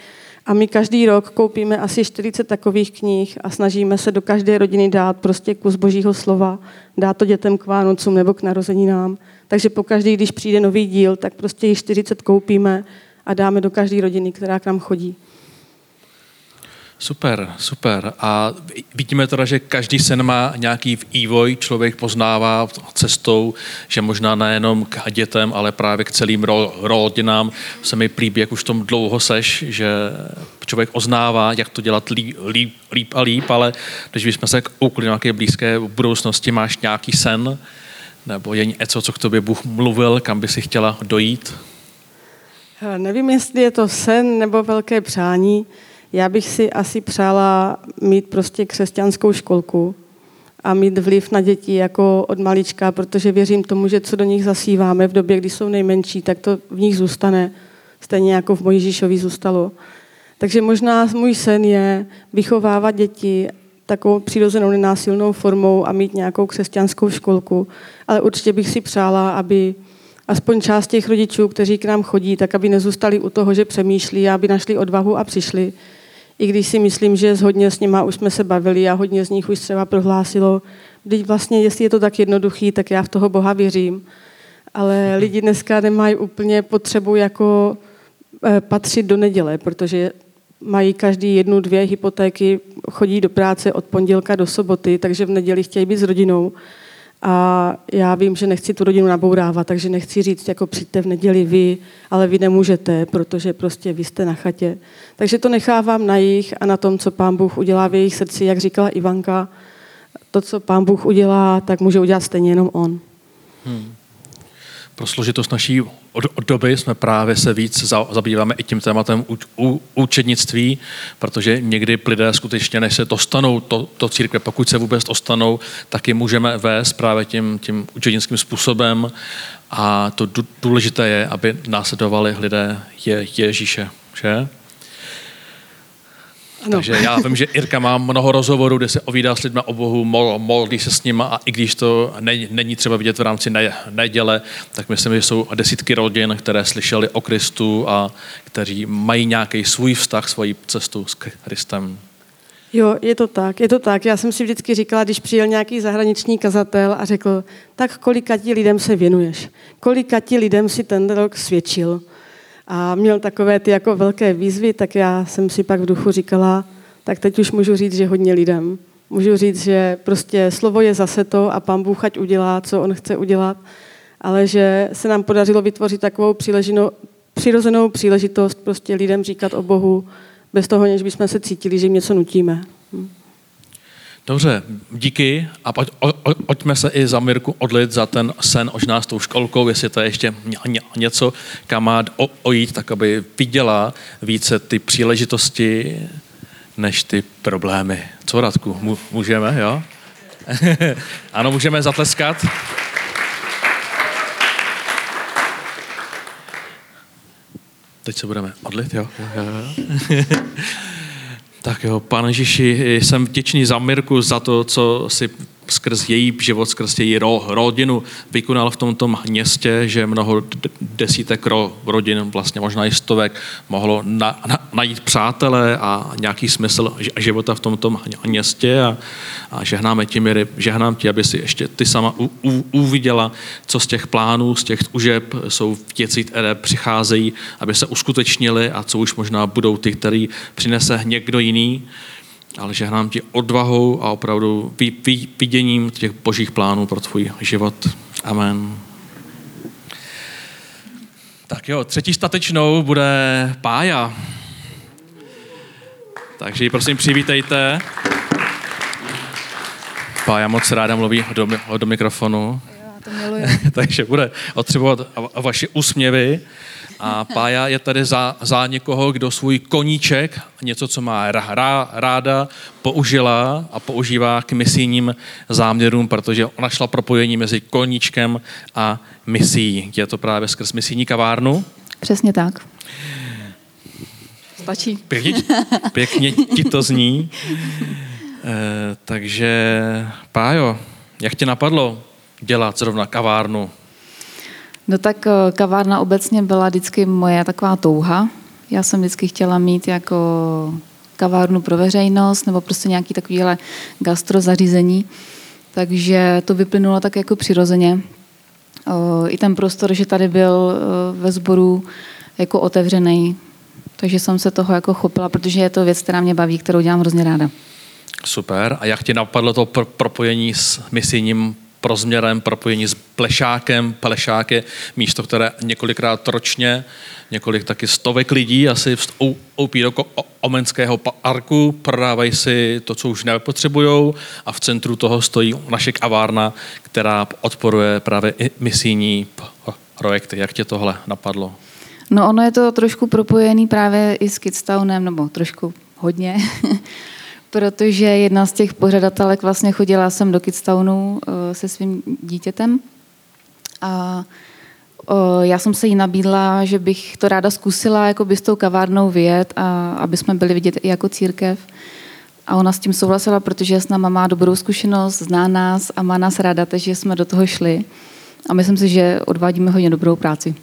Speaker 7: A my každý rok koupíme asi 40 takových knih a snažíme se do každé rodiny dát prostě kus božího slova, dát to dětem k Vánocům nebo k narozeninám. Takže po každý, když přijde nový díl, tak prostě jich 40 koupíme a dáme do každé rodiny, která k nám chodí.
Speaker 2: Super, super. A vidíme teda, že každý sen má nějaký vývoj, člověk poznává cestou, že možná nejenom k dětem, ale právě k celým rodinám. Se mi líbí, jak už v tom dlouho seš, že člověk oznává, jak to dělat líp, líp, líp a líp, ale když bychom se koukli nějaké blízké budoucnosti, máš nějaký sen, nebo je něco, co k tobě Bůh mluvil, kam by si chtěla dojít?
Speaker 7: Nevím, jestli je to sen nebo velké přání. Já bych si asi přála mít prostě křesťanskou školku a mít vliv na děti jako od malička, protože věřím tomu, že co do nich zasíváme v době, kdy jsou nejmenší, tak to v nich zůstane. Stejně jako v Mojžíšovi zůstalo. Takže možná můj sen je vychovávat děti takovou přirozenou nenásilnou formou a mít nějakou křesťanskou školku. Ale určitě bych si přála, aby aspoň část těch rodičů, kteří k nám chodí, tak aby nezůstali u toho, že přemýšlí, aby našli odvahu a přišli, i když si myslím, že hodně s nima už jsme se bavili a hodně z nich už třeba prohlásilo, když vlastně, jestli je to tak jednoduchý, tak já v toho Boha věřím. Ale lidi dneska nemají úplně potřebu jako eh, patřit do neděle, protože mají každý jednu, dvě hypotéky, chodí do práce od pondělka do soboty, takže v neděli chtějí být s rodinou. A já vím, že nechci tu rodinu nabourávat, takže nechci říct, jako přijďte v neděli vy, ale vy nemůžete, protože prostě vy jste na chatě. Takže to nechávám na jich a na tom, co pán Bůh udělá v jejich srdci, jak říkala Ivanka. To, co pán Bůh udělá, tak může udělat stejně jenom on. Hmm
Speaker 2: pro složitost naší od, doby jsme právě se víc zabýváme i tím tématem účetnictví, protože někdy lidé skutečně, než se dostanou to, to církve, pokud se vůbec dostanou, tak je můžeme vést právě tím, tím účetnickým způsobem a to důležité je, aby následovali lidé je, Ježíše. Že? Ano. Takže já vím, že Irka má mnoho rozhovorů, kde se ovídá s lidmi o Bohu, modlí se s nimi a i když to není, není třeba vidět v rámci ne, neděle, tak myslím, že jsou desítky rodin, které slyšeli o Kristu a kteří mají nějaký svůj vztah, svoji cestu s Kristem.
Speaker 7: Jo, je to tak, je to tak. Já jsem si vždycky říkala, když přijel nějaký zahraniční kazatel a řekl, tak kolika ti lidem se věnuješ? Kolika ti lidem si ten rok svědčil? A měl takové ty jako velké výzvy, tak já jsem si pak v duchu říkala, tak teď už můžu říct, že hodně lidem. Můžu říct, že prostě slovo je zase to a pán Bůh ať udělá, co on chce udělat, ale že se nám podařilo vytvořit takovou přirozenou příležitost prostě lidem říkat o Bohu, bez toho, než bychom se cítili, že jim něco nutíme. Hm.
Speaker 2: Dobře, díky a pojď, pojďme se i za Mirku odlit za ten sen možná s tou školkou, jestli to je ještě něco, kam má ojít, tak aby viděla více ty příležitosti než ty problémy. Co, Radku, můžeme, jo? [LAUGHS] ano, můžeme zatleskat. Teď se budeme odlit, jo? jo, jo, jo. [LAUGHS] Tak jo, pane Ježíši, jsem vděčný za Mirku, za to, co si skrz její život, skrz její ro, rodinu vykonal v tomto městě, že mnoho desítek ro, rodin, vlastně možná i stovek, mohlo na, na, najít přátelé a nějaký smysl života v tomto městě. A, a žehnáme ti, Miry, žehnám ti, aby si ještě ty sama u, u, uviděla, co z těch plánů, z těch užeb jsou věci, které přicházejí, aby se uskutečnili a co už možná budou ty, který přinese někdo jiný ale žehnám ti odvahou a opravdu viděním těch božích plánů pro tvůj život. Amen. Tak jo, třetí statečnou bude Pája. Takže ji prosím přivítejte. Pája moc ráda mluví do, do mikrofonu.
Speaker 8: Já to miluji. [LAUGHS]
Speaker 2: takže bude potřebovat vaše úsměvy. A Pája je tady za, za někoho, kdo svůj koníček, něco, co má rá, ráda, použila a používá k misijním záměrům, protože ona šla propojení mezi koníčkem a misí. Je to právě skrz misijní kavárnu.
Speaker 8: Přesně tak. Stačí.
Speaker 2: Pěkně, pěkně ti to zní. E, takže, Pájo, jak tě napadlo dělat zrovna kavárnu?
Speaker 8: No tak eh, kavárna obecně byla vždycky moje taková touha. Já jsem vždycky chtěla mít jako kavárnu pro veřejnost nebo prostě nějaký takovýhle gastro zařízení. Takže to vyplynulo tak jako přirozeně. Eh, I ten prostor, že tady byl eh, ve sboru jako otevřený. Takže jsem se toho jako chopila, protože je to věc, která mě baví, kterou dělám hrozně ráda.
Speaker 2: Super. A jak ti napadlo to propojení s misijním rozměrem, propojení s plešákem. Plešák je místo, které několikrát ročně, několik taky stovek lidí asi vstoupí do Omenského parku, prodávají si to, co už nepotřebují a v centru toho stojí naše kavárna, která odporuje právě i misijní projekty. Jak tě tohle napadlo?
Speaker 8: No ono je to trošku propojený právě i s Kidstownem, nebo trošku hodně, [LAUGHS] protože jedna z těch pořadatelek vlastně chodila jsem do Kidstownu eh, se svým dítětem a já jsem se jí nabídla, že bych to ráda zkusila jako by s tou kavárnou vyjet, a aby jsme byli vidět i jako církev. A ona s tím souhlasila, protože s náma má dobrou zkušenost, zná nás a má nás ráda, takže jsme do toho šli. A myslím si, že odvádíme hodně dobrou práci.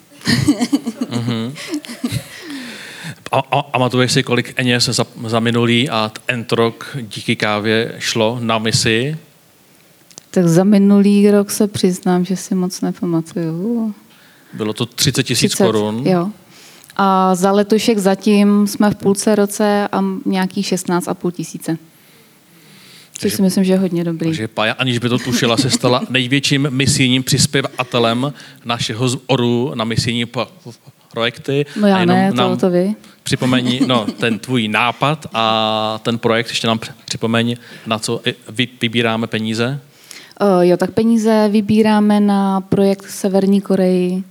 Speaker 8: Mm-hmm. [LAUGHS]
Speaker 2: A, a, a matuješ si, kolik peněz za, za minulý a entrok díky kávě šlo na misi?
Speaker 8: Tak za minulý rok se přiznám, že si moc nepamatuju.
Speaker 2: Bylo to 30 tisíc korun?
Speaker 8: Jo. A za letošek zatím jsme v půlce roce a nějakých 16,5 tisíce. Což si myslím, že je hodně dobrý.
Speaker 2: Takže Paja, aniž by to tušila, se stala [LAUGHS] největším misijním přispěvatelem našeho zboru na misijní projekty.
Speaker 8: No já a jenom ne, nám to vy.
Speaker 2: Připomeň no, [LAUGHS] ten tvůj nápad a ten projekt, ještě nám připomeň, na co vy, vybíráme peníze.
Speaker 8: Uh, jo, tak peníze vybíráme na projekt Severní Koreji.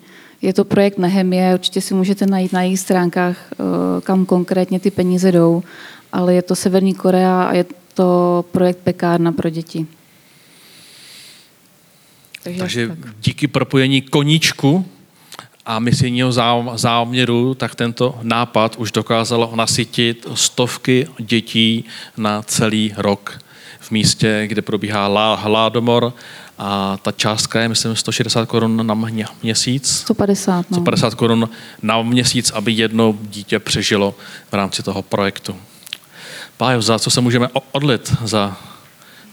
Speaker 8: Je to projekt Nehemie, určitě si můžete najít na jejich stránkách, uh, kam konkrétně ty peníze jdou, ale je to Severní Korea a je to projekt Pekárna pro děti.
Speaker 2: Takže, Takže díky propojení koníčku a misijního záměru, tak tento nápad už dokázalo nasytit stovky dětí na celý rok v místě, kde probíhá hladomor a ta částka je, myslím, 160 korun na měsíc.
Speaker 8: 150, no.
Speaker 2: 150 korun na měsíc, aby jedno dítě přežilo v rámci toho projektu. Pájo, za co se můžeme odlit za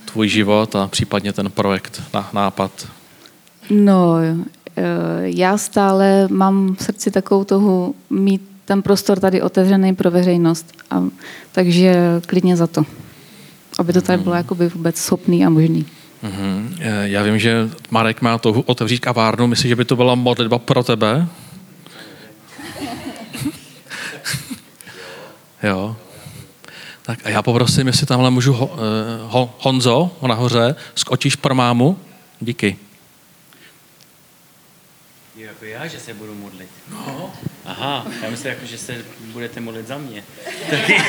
Speaker 2: tvůj život a případně ten projekt, nápad?
Speaker 8: No, já stále mám v srdci takovou toho mít ten prostor tady otevřený pro veřejnost. A, takže klidně za to. Aby to tady bylo mhm. jakoby vůbec schopný a možný.
Speaker 2: Mm-hmm. Já vím, že Marek má touhu otevřít kavárnu. Myslíš, že by to byla modlitba pro tebe? [LAUGHS] jo. Tak a já poprosím, jestli tamhle můžu ho, uh, ho, Honzo nahoře, skočíš pro mámu. Díky
Speaker 9: já, že se budu modlit. No. Aha, já myslím, jako, že se budete modlit za mě. Taky. [LAUGHS]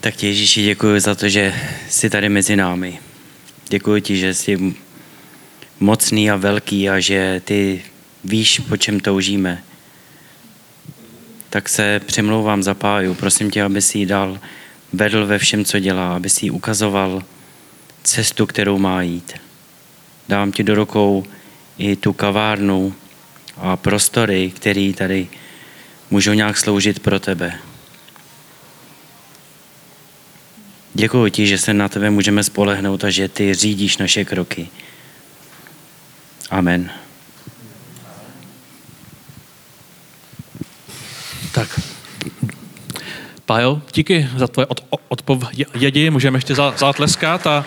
Speaker 9: tak ti Ježíši děkuji za to, že jsi tady mezi námi. Děkuji ti, že jsi mocný a velký a že ty víš, po čem toužíme. Tak se přemlouvám za páju. Prosím tě, aby si ji dal, vedl ve všem, co dělá, aby si ji ukazoval, cestu, kterou má jít. Dám ti do rukou i tu kavárnu a prostory, které tady můžou nějak sloužit pro tebe. Děkuji ti, že se na tebe můžeme spolehnout a že ty řídíš naše kroky. Amen.
Speaker 2: Tak. Pájo, díky za tvoje odpovědi. Můžeme ještě zatleskat a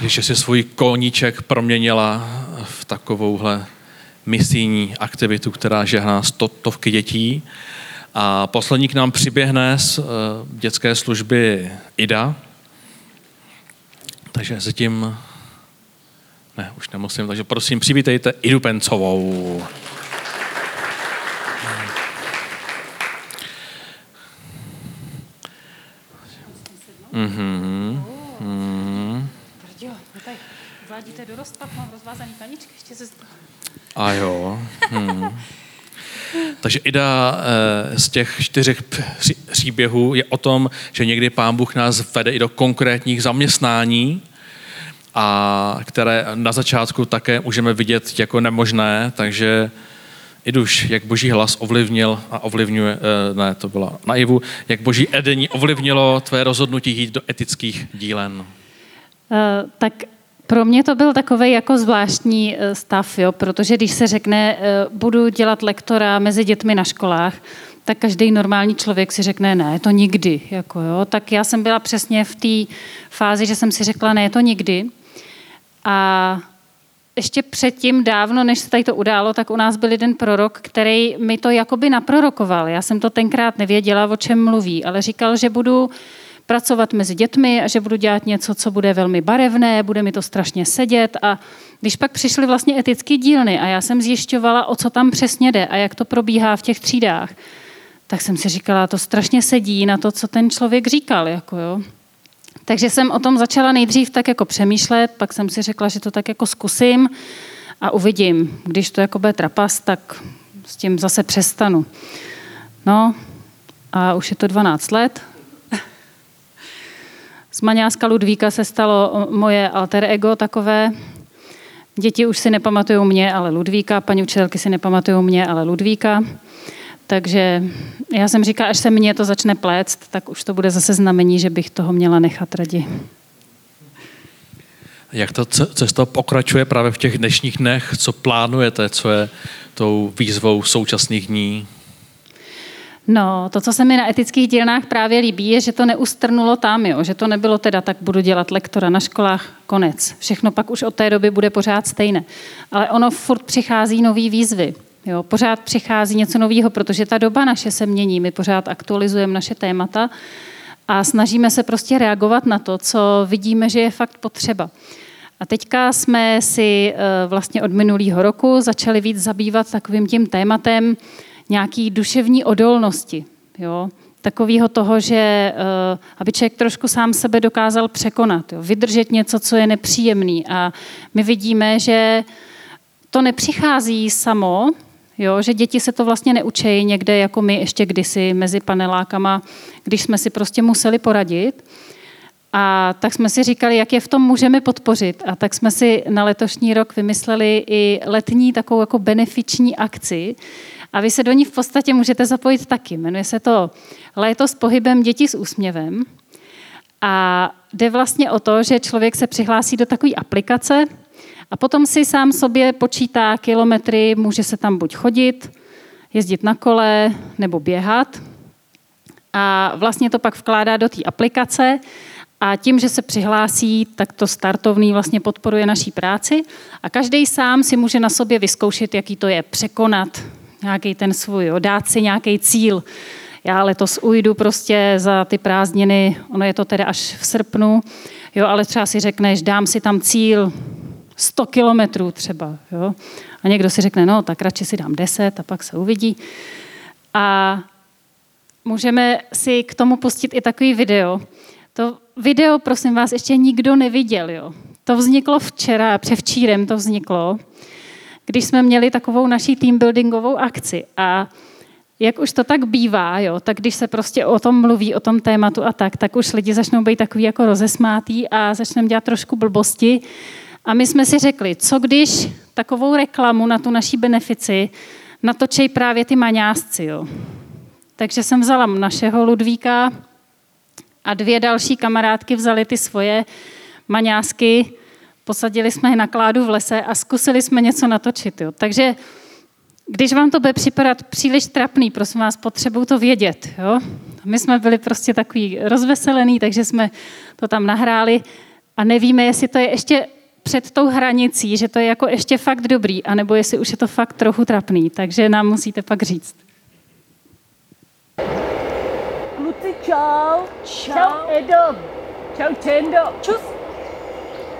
Speaker 2: že si svůj koníček proměnila v takovouhle misijní aktivitu, která žehná stovky dětí. A poslední k nám přiběhne z uh, dětské služby Ida. Takže se tím... Ne, už nemusím, takže prosím, přivítejte Idu Pencovou. Mhm. Mhm.
Speaker 10: Zvládíte dorost, pak mám rozvázaný kaničky, ještě se...
Speaker 2: A jo. Hmm. [LAUGHS] Takže Ida eh, z těch čtyřech příběhů je o tom, že někdy Pán Bůh nás vede i do konkrétních zaměstnání, a které na začátku také můžeme vidět jako nemožné, takže Iduš, jak boží hlas ovlivnil a ovlivňuje, eh, ne, to byla naivu, jak boží edení ovlivnilo tvé rozhodnutí jít do etických dílen?
Speaker 10: Uh, tak pro mě to byl takový jako zvláštní eh, stav, jo, protože když se řekne, budu dělat lektora mezi dětmi na školách, tak každý normální člověk si řekne, ne, to nikdy. Jako jo. Tak já jsem byla přesně v té fázi, že jsem si řekla, ne, to nikdy. A ještě předtím, dávno, než se tady to událo, tak u nás byl jeden prorok, který mi to jakoby naprorokoval. Já jsem to tenkrát nevěděla, o čem mluví, ale říkal, že budu pracovat mezi dětmi a že budu dělat něco, co bude velmi barevné, bude mi to strašně sedět. A když pak přišly vlastně etické dílny a já jsem zjišťovala, o co tam přesně jde a jak to probíhá v těch třídách, tak jsem si říkala, to strašně sedí na to, co ten člověk říkal. Jako jo. Takže jsem o tom začala nejdřív tak jako přemýšlet, pak jsem si řekla, že to tak jako zkusím a uvidím. Když to jako bude trapas, tak s tím zase přestanu. No a už je to 12 let. Z Maňáska Ludvíka se stalo moje alter ego takové. Děti už si nepamatují mě, ale Ludvíka. Paní učitelky si nepamatují mě, ale Ludvíka. Takže já jsem říkala, až se mně to začne pléct, tak už to bude zase znamení, že bych toho měla nechat raději.
Speaker 2: Jak to cesta pokračuje právě v těch dnešních dnech? Co plánujete? Co je tou výzvou současných dní?
Speaker 10: No, to, co se mi na etických dílnách právě líbí, je, že to neustrnulo tam, jo? že to nebylo teda, tak budu dělat lektora na školách, konec. Všechno pak už od té doby bude pořád stejné. Ale ono furt přichází nový výzvy. Jo, pořád přichází něco nového, protože ta doba naše se mění, my pořád aktualizujeme naše témata a snažíme se prostě reagovat na to, co vidíme, že je fakt potřeba. A teďka jsme si eh, vlastně od minulého roku začali víc zabývat takovým tím tématem nějaký duševní odolnosti. Jo? Takového toho, že eh, aby člověk trošku sám sebe dokázal překonat, jo? vydržet něco, co je nepříjemný. A my vidíme, že to nepřichází samo, Jo, že děti se to vlastně neučejí někde jako my ještě kdysi mezi panelákama, když jsme si prostě museli poradit. A tak jsme si říkali, jak je v tom můžeme podpořit. A tak jsme si na letošní rok vymysleli i letní takovou jako benefiční akci. A vy se do ní v podstatě můžete zapojit taky. Jmenuje se to Léto s pohybem dětí s úsměvem. A jde vlastně o to, že člověk se přihlásí do takové aplikace, a potom si sám sobě počítá kilometry, může se tam buď chodit, jezdit na kole nebo běhat. A vlastně to pak vkládá do té aplikace a tím, že se přihlásí, tak to startovný vlastně podporuje naší práci a každý sám si může na sobě vyzkoušet, jaký to je překonat nějaký ten svůj, jo, dát si nějaký cíl. Já letos ujdu prostě za ty prázdniny, ono je to tedy až v srpnu, jo, ale třeba si řekneš, dám si tam cíl 100 kilometrů třeba. Jo? A někdo si řekne, no tak radši si dám 10 a pak se uvidí. A můžeme si k tomu pustit i takový video. To video, prosím vás, ještě nikdo neviděl. Jo? To vzniklo včera, převčírem to vzniklo, když jsme měli takovou naší teambuildingovou akci. A jak už to tak bývá, jo, tak když se prostě o tom mluví, o tom tématu a tak, tak už lidi začnou být takový jako rozesmátý a začneme dělat trošku blbosti a my jsme si řekli, co když takovou reklamu na tu naší benefici natočej právě ty maňásci. Jo. Takže jsem vzala našeho Ludvíka a dvě další kamarádky vzali ty svoje maňásky, posadili jsme je na kládu v lese a zkusili jsme něco natočit. Jo. Takže když vám to bude připadat příliš trapný, prosím vás, potřebuju to vědět. Jo? My jsme byli prostě takový rozveselení, takže jsme to tam nahráli a nevíme, jestli to je ještě před tou hranicí, že to je jako ještě fakt dobrý, anebo jestli už je to fakt trochu trapný. Takže nám musíte pak říct.
Speaker 11: Čau. Čau, Edo. Čau, Čendo. Čus.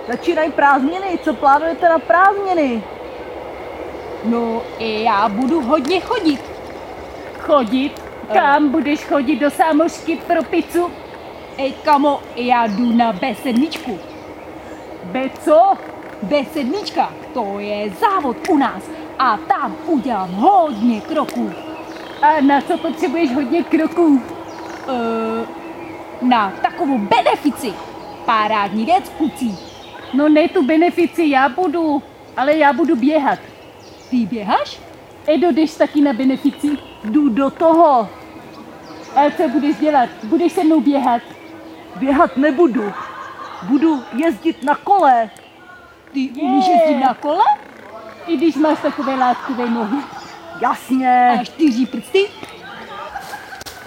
Speaker 11: Začínají prázdniny. Co plánujete na prázdniny? No, i já budu hodně chodit. Chodit? Kam budeš chodit do sámošky pro pizzu? Ej, kamo, já jdu na B7. B co? B7, to je závod u nás a tam udělám hodně kroků. A na co potřebuješ hodně kroků? Uh, na takovou benefici. Parádní věc, kluci. No ne tu benefici, já budu, ale já budu běhat. Ty běháš? Edo, jdeš taky na benefici? Jdu do toho. A co budeš dělat? Budeš se mnou běhat? Běhat nebudu. Budu jezdit na kole. Ty umíš jezdit na kole? I když máš takové látkové nohy. Jasně. A čtyři prsty?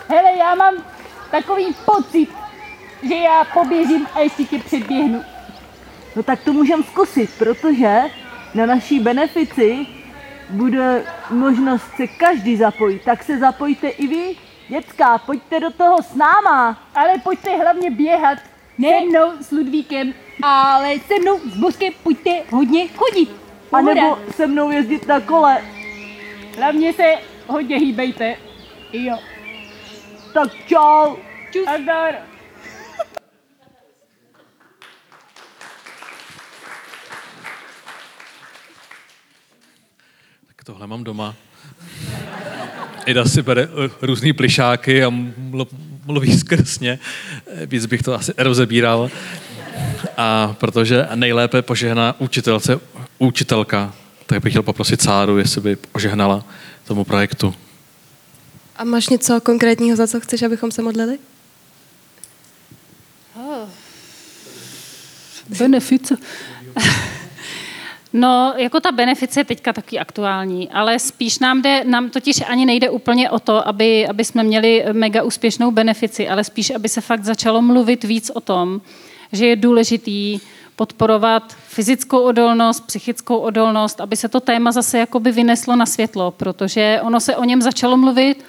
Speaker 11: Hele, já mám takový pocit, že já poběžím a ještě tě předběhnu. No tak to můžeme zkusit, protože na naší benefici bude možnost se každý zapojit. Tak se zapojte i vy. Děcka, pojďte do toho s náma. Ale pojďte hlavně běhat. Ne. Se mnou, s Ludvíkem. Ale se mnou, s Boskem, pojďte hodně chodit. A nebo se mnou jezdit na kole. Hlavně se hodně hýbejte. Jo. Tak čau. Čus. Adar.
Speaker 2: Tak tohle mám doma. Ida si bere eh, různý plišáky a mluví skrsně. Víc bych to asi rozebíral. A protože nejlépe požehná učitelce učitelka, tak bych chtěl poprosit Sáru, jestli by požehnala tomu projektu.
Speaker 12: A máš něco konkrétního, za co chceš, abychom se modlili?
Speaker 10: Oh. Benefit. No, jako ta benefice je teďka taky aktuální, ale spíš nám jde, nám totiž ani nejde úplně o to, aby, aby jsme měli mega úspěšnou benefici, ale spíš, aby se fakt začalo mluvit víc o tom, že je důležitý podporovat fyzickou odolnost, psychickou odolnost, aby se to téma zase jakoby vyneslo na světlo, protože ono se o něm začalo mluvit,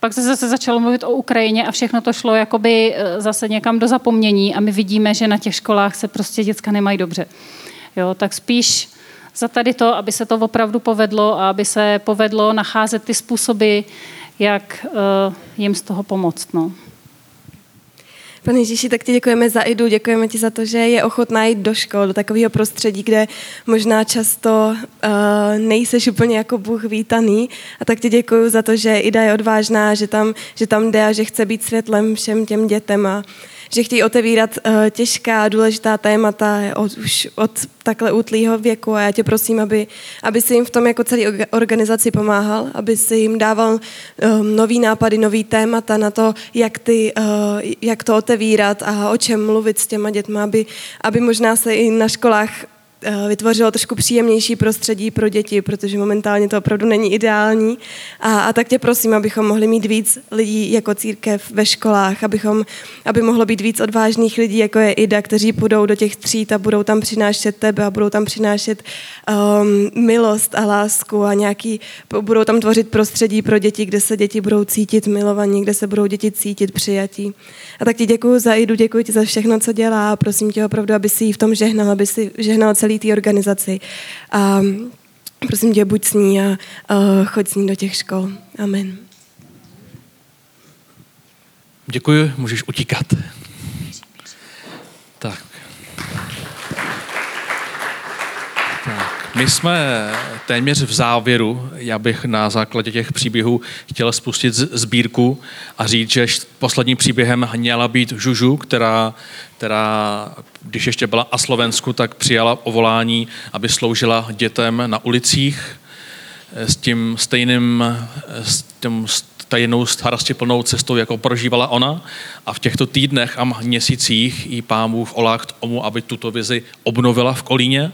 Speaker 10: pak se zase začalo mluvit o Ukrajině a všechno to šlo jakoby eh, zase někam do zapomnění a my vidíme, že na těch školách se prostě děcka nemají dobře. Jo, tak spíš za tady to, aby se to opravdu povedlo a aby se povedlo nacházet ty způsoby, jak uh, jim z toho pomoct. No.
Speaker 12: Pane Ježíši, tak ti děkujeme za Idu, děkujeme ti za to, že je ochotná jít do škol, do takového prostředí, kde možná často uh, nejseš úplně jako Bůh vítaný. A tak ti děkuji za to, že Ida je odvážná, že tam, že tam jde a že chce být světlem všem těm dětem a že chtějí otevírat uh, těžká, důležitá témata od, už od takhle útlýho věku a já tě prosím, aby, aby si jim v tom jako celý organizaci pomáhal, aby si jim dával um, nový nápady, nový témata na to, jak, ty, uh, jak to otevírat a o čem mluvit s těma dětma, aby, aby možná se i na školách Eh, vytvořilo trošku příjemnější prostředí pro děti, protože momentálně to opravdu není ideální. A, a tak tě prosím, abychom mohli mít víc lidí jako církev ve školách, abychom, aby mohlo být víc odvážných lidí, jako je Ida, kteří půjdou do těch tříd a budou tam přinášet tebe a budou tam přinášet um, milost a lásku a nějaký, budou tam tvořit prostředí pro děti, kde se děti budou cítit milovaní, kde se budou děti cítit přijatí. A tak ti děkuji za Idu, děkuji ti za všechno, co dělá a prosím tě opravdu, aby si ji v tom žehnal, aby si žehnal celý té organizaci. A prosím tě, buď s ní a, a choď s ní do těch škol. Amen.
Speaker 2: Děkuji, můžeš utíkat. Tak. My jsme téměř v závěru. Já bych na základě těch příběhů chtěl spustit sbírku a říct, že posledním příběhem měla být Žužu, která, která když ještě byla a Slovensku, tak přijala ovolání, aby sloužila dětem na ulicích s tím stejným, s tím stejnou plnou cestou, jako prožívala ona. A v těchto týdnech a měsících jí pámův olák k tomu, aby tuto vizi obnovila v Kolíně.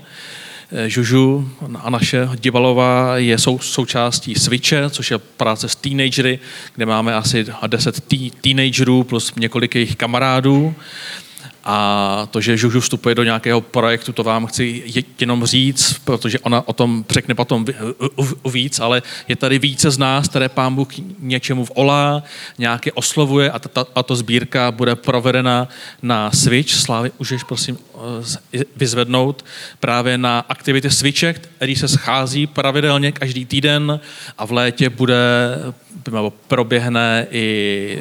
Speaker 2: Eh, Žužu a naše Divalová je sou, součástí Switche, což je práce s teenagery, kde máme asi 10 teenagerů plus několik jejich kamarádů. A to, že Žužu vstupuje do nějakého projektu, to vám chci jenom říct, protože ona o tom řekne potom víc, ale je tady více z nás, které pán Bůh něčemu volá, nějaké oslovuje a tato sbírka bude provedena na Switch. Slávy, můžeš prosím vyzvednout právě na aktivity Switche, který se schází pravidelně každý týden a v létě bude, proběhne i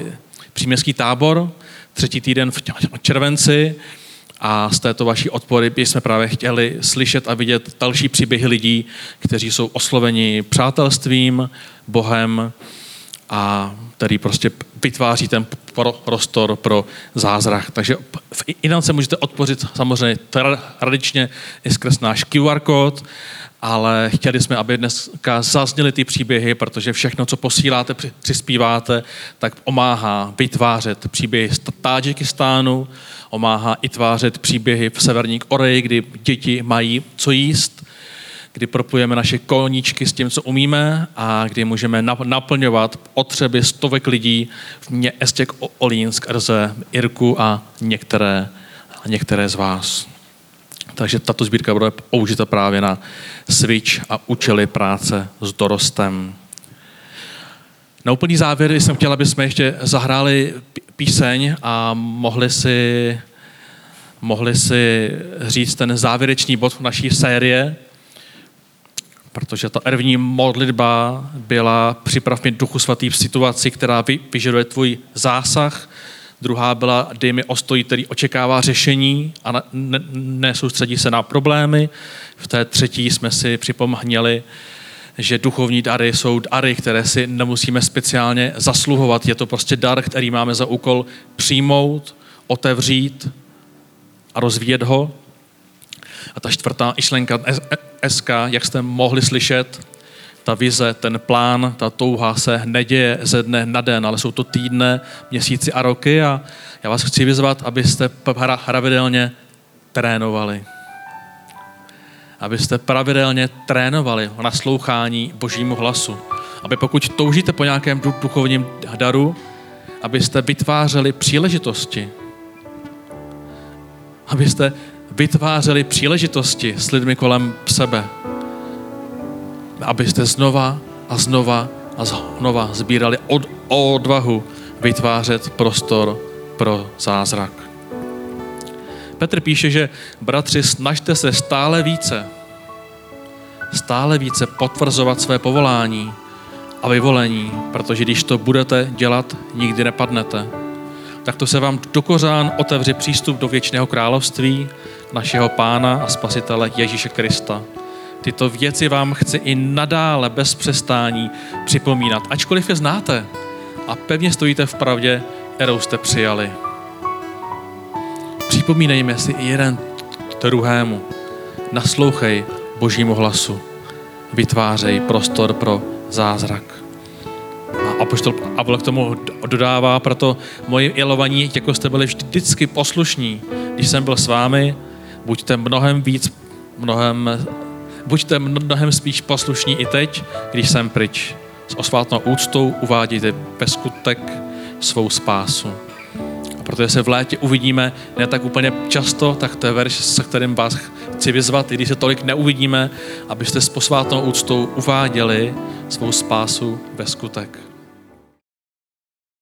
Speaker 2: příměstský tábor, třetí týden v červenci a z této vaší odpory jsme právě chtěli slyšet a vidět další příběhy lidí, kteří jsou osloveni přátelstvím, Bohem a který prostě vytváří ten prostor pro zázrak. Takže v Inance můžete odpořit samozřejmě tradičně i skrz náš QR kód, ale chtěli jsme, aby dneska zazněly ty příběhy, protože všechno, co posíláte, přispíváte, tak pomáhá vytvářet příběhy z Tádžikistánu, pomáhá i tvářet příběhy v Severní Koreji, kdy děti mají co jíst, kdy propujeme naše koníčky s tím, co umíme a kdy můžeme naplňovat potřeby stovek lidí v městě Olínsk, Rze, Irku a některé, některé z vás. Takže tato sbírka bude použita právě na switch a účely práce s dorostem. Na úplný závěr jsem chtěl, aby jsme ještě zahráli píseň a mohli si, mohli si říct ten závěrečný bod naší série, protože ta ervní modlitba byla připrav mě duchu svatý v situaci, která vyžaduje tvůj zásah, druhá byla dej mi ostoj, který očekává řešení a nesoustředí ne, se na problémy. V té třetí jsme si připomněli, že duchovní dary jsou dary, které si nemusíme speciálně zasluhovat. Je to prostě dar, který máme za úkol přijmout, otevřít a rozvíjet ho. A ta čtvrtá išlenka SK, jak jste mohli slyšet, ta vize, ten plán, ta touha se neděje ze dne na den, ale jsou to týdny, měsíci a roky a já vás chci vyzvat, abyste pravidelně trénovali. Abyste pravidelně trénovali o naslouchání Božímu hlasu. Aby pokud toužíte po nějakém duchovním daru, abyste vytvářeli příležitosti. Abyste vytvářeli příležitosti s lidmi kolem sebe abyste znova a znova a znova sbírali od, odvahu vytvářet prostor pro zázrak. Petr píše, že bratři, snažte se stále více, stále více potvrzovat své povolání a vyvolení, protože když to budete dělat, nikdy nepadnete. Tak to se vám do kořán otevře přístup do věčného království našeho Pána a Spasitele Ježíše Krista. Tyto věci vám chci i nadále bez přestání připomínat, ačkoliv je znáte a pevně stojíte v pravdě, kterou jste přijali. Připomínejme si i jeden druhému. Naslouchej Božímu hlasu. Vytvářej prostor pro zázrak. A apoštol Pavel k tomu dodává, proto moje ilovaní, jako jste byli vždycky poslušní, když jsem byl s vámi, buďte mnohem víc, mnohem buďte mnohem spíš poslušní i teď, když jsem pryč. S osvátnou úctou uvádějte ve skutek svou spásu. A protože se v létě uvidíme ne tak úplně často, tak to je verš, se kterým vás chci vyzvat, i když se tolik neuvidíme, abyste s posvátnou úctou uváděli svou spásu ve skutek.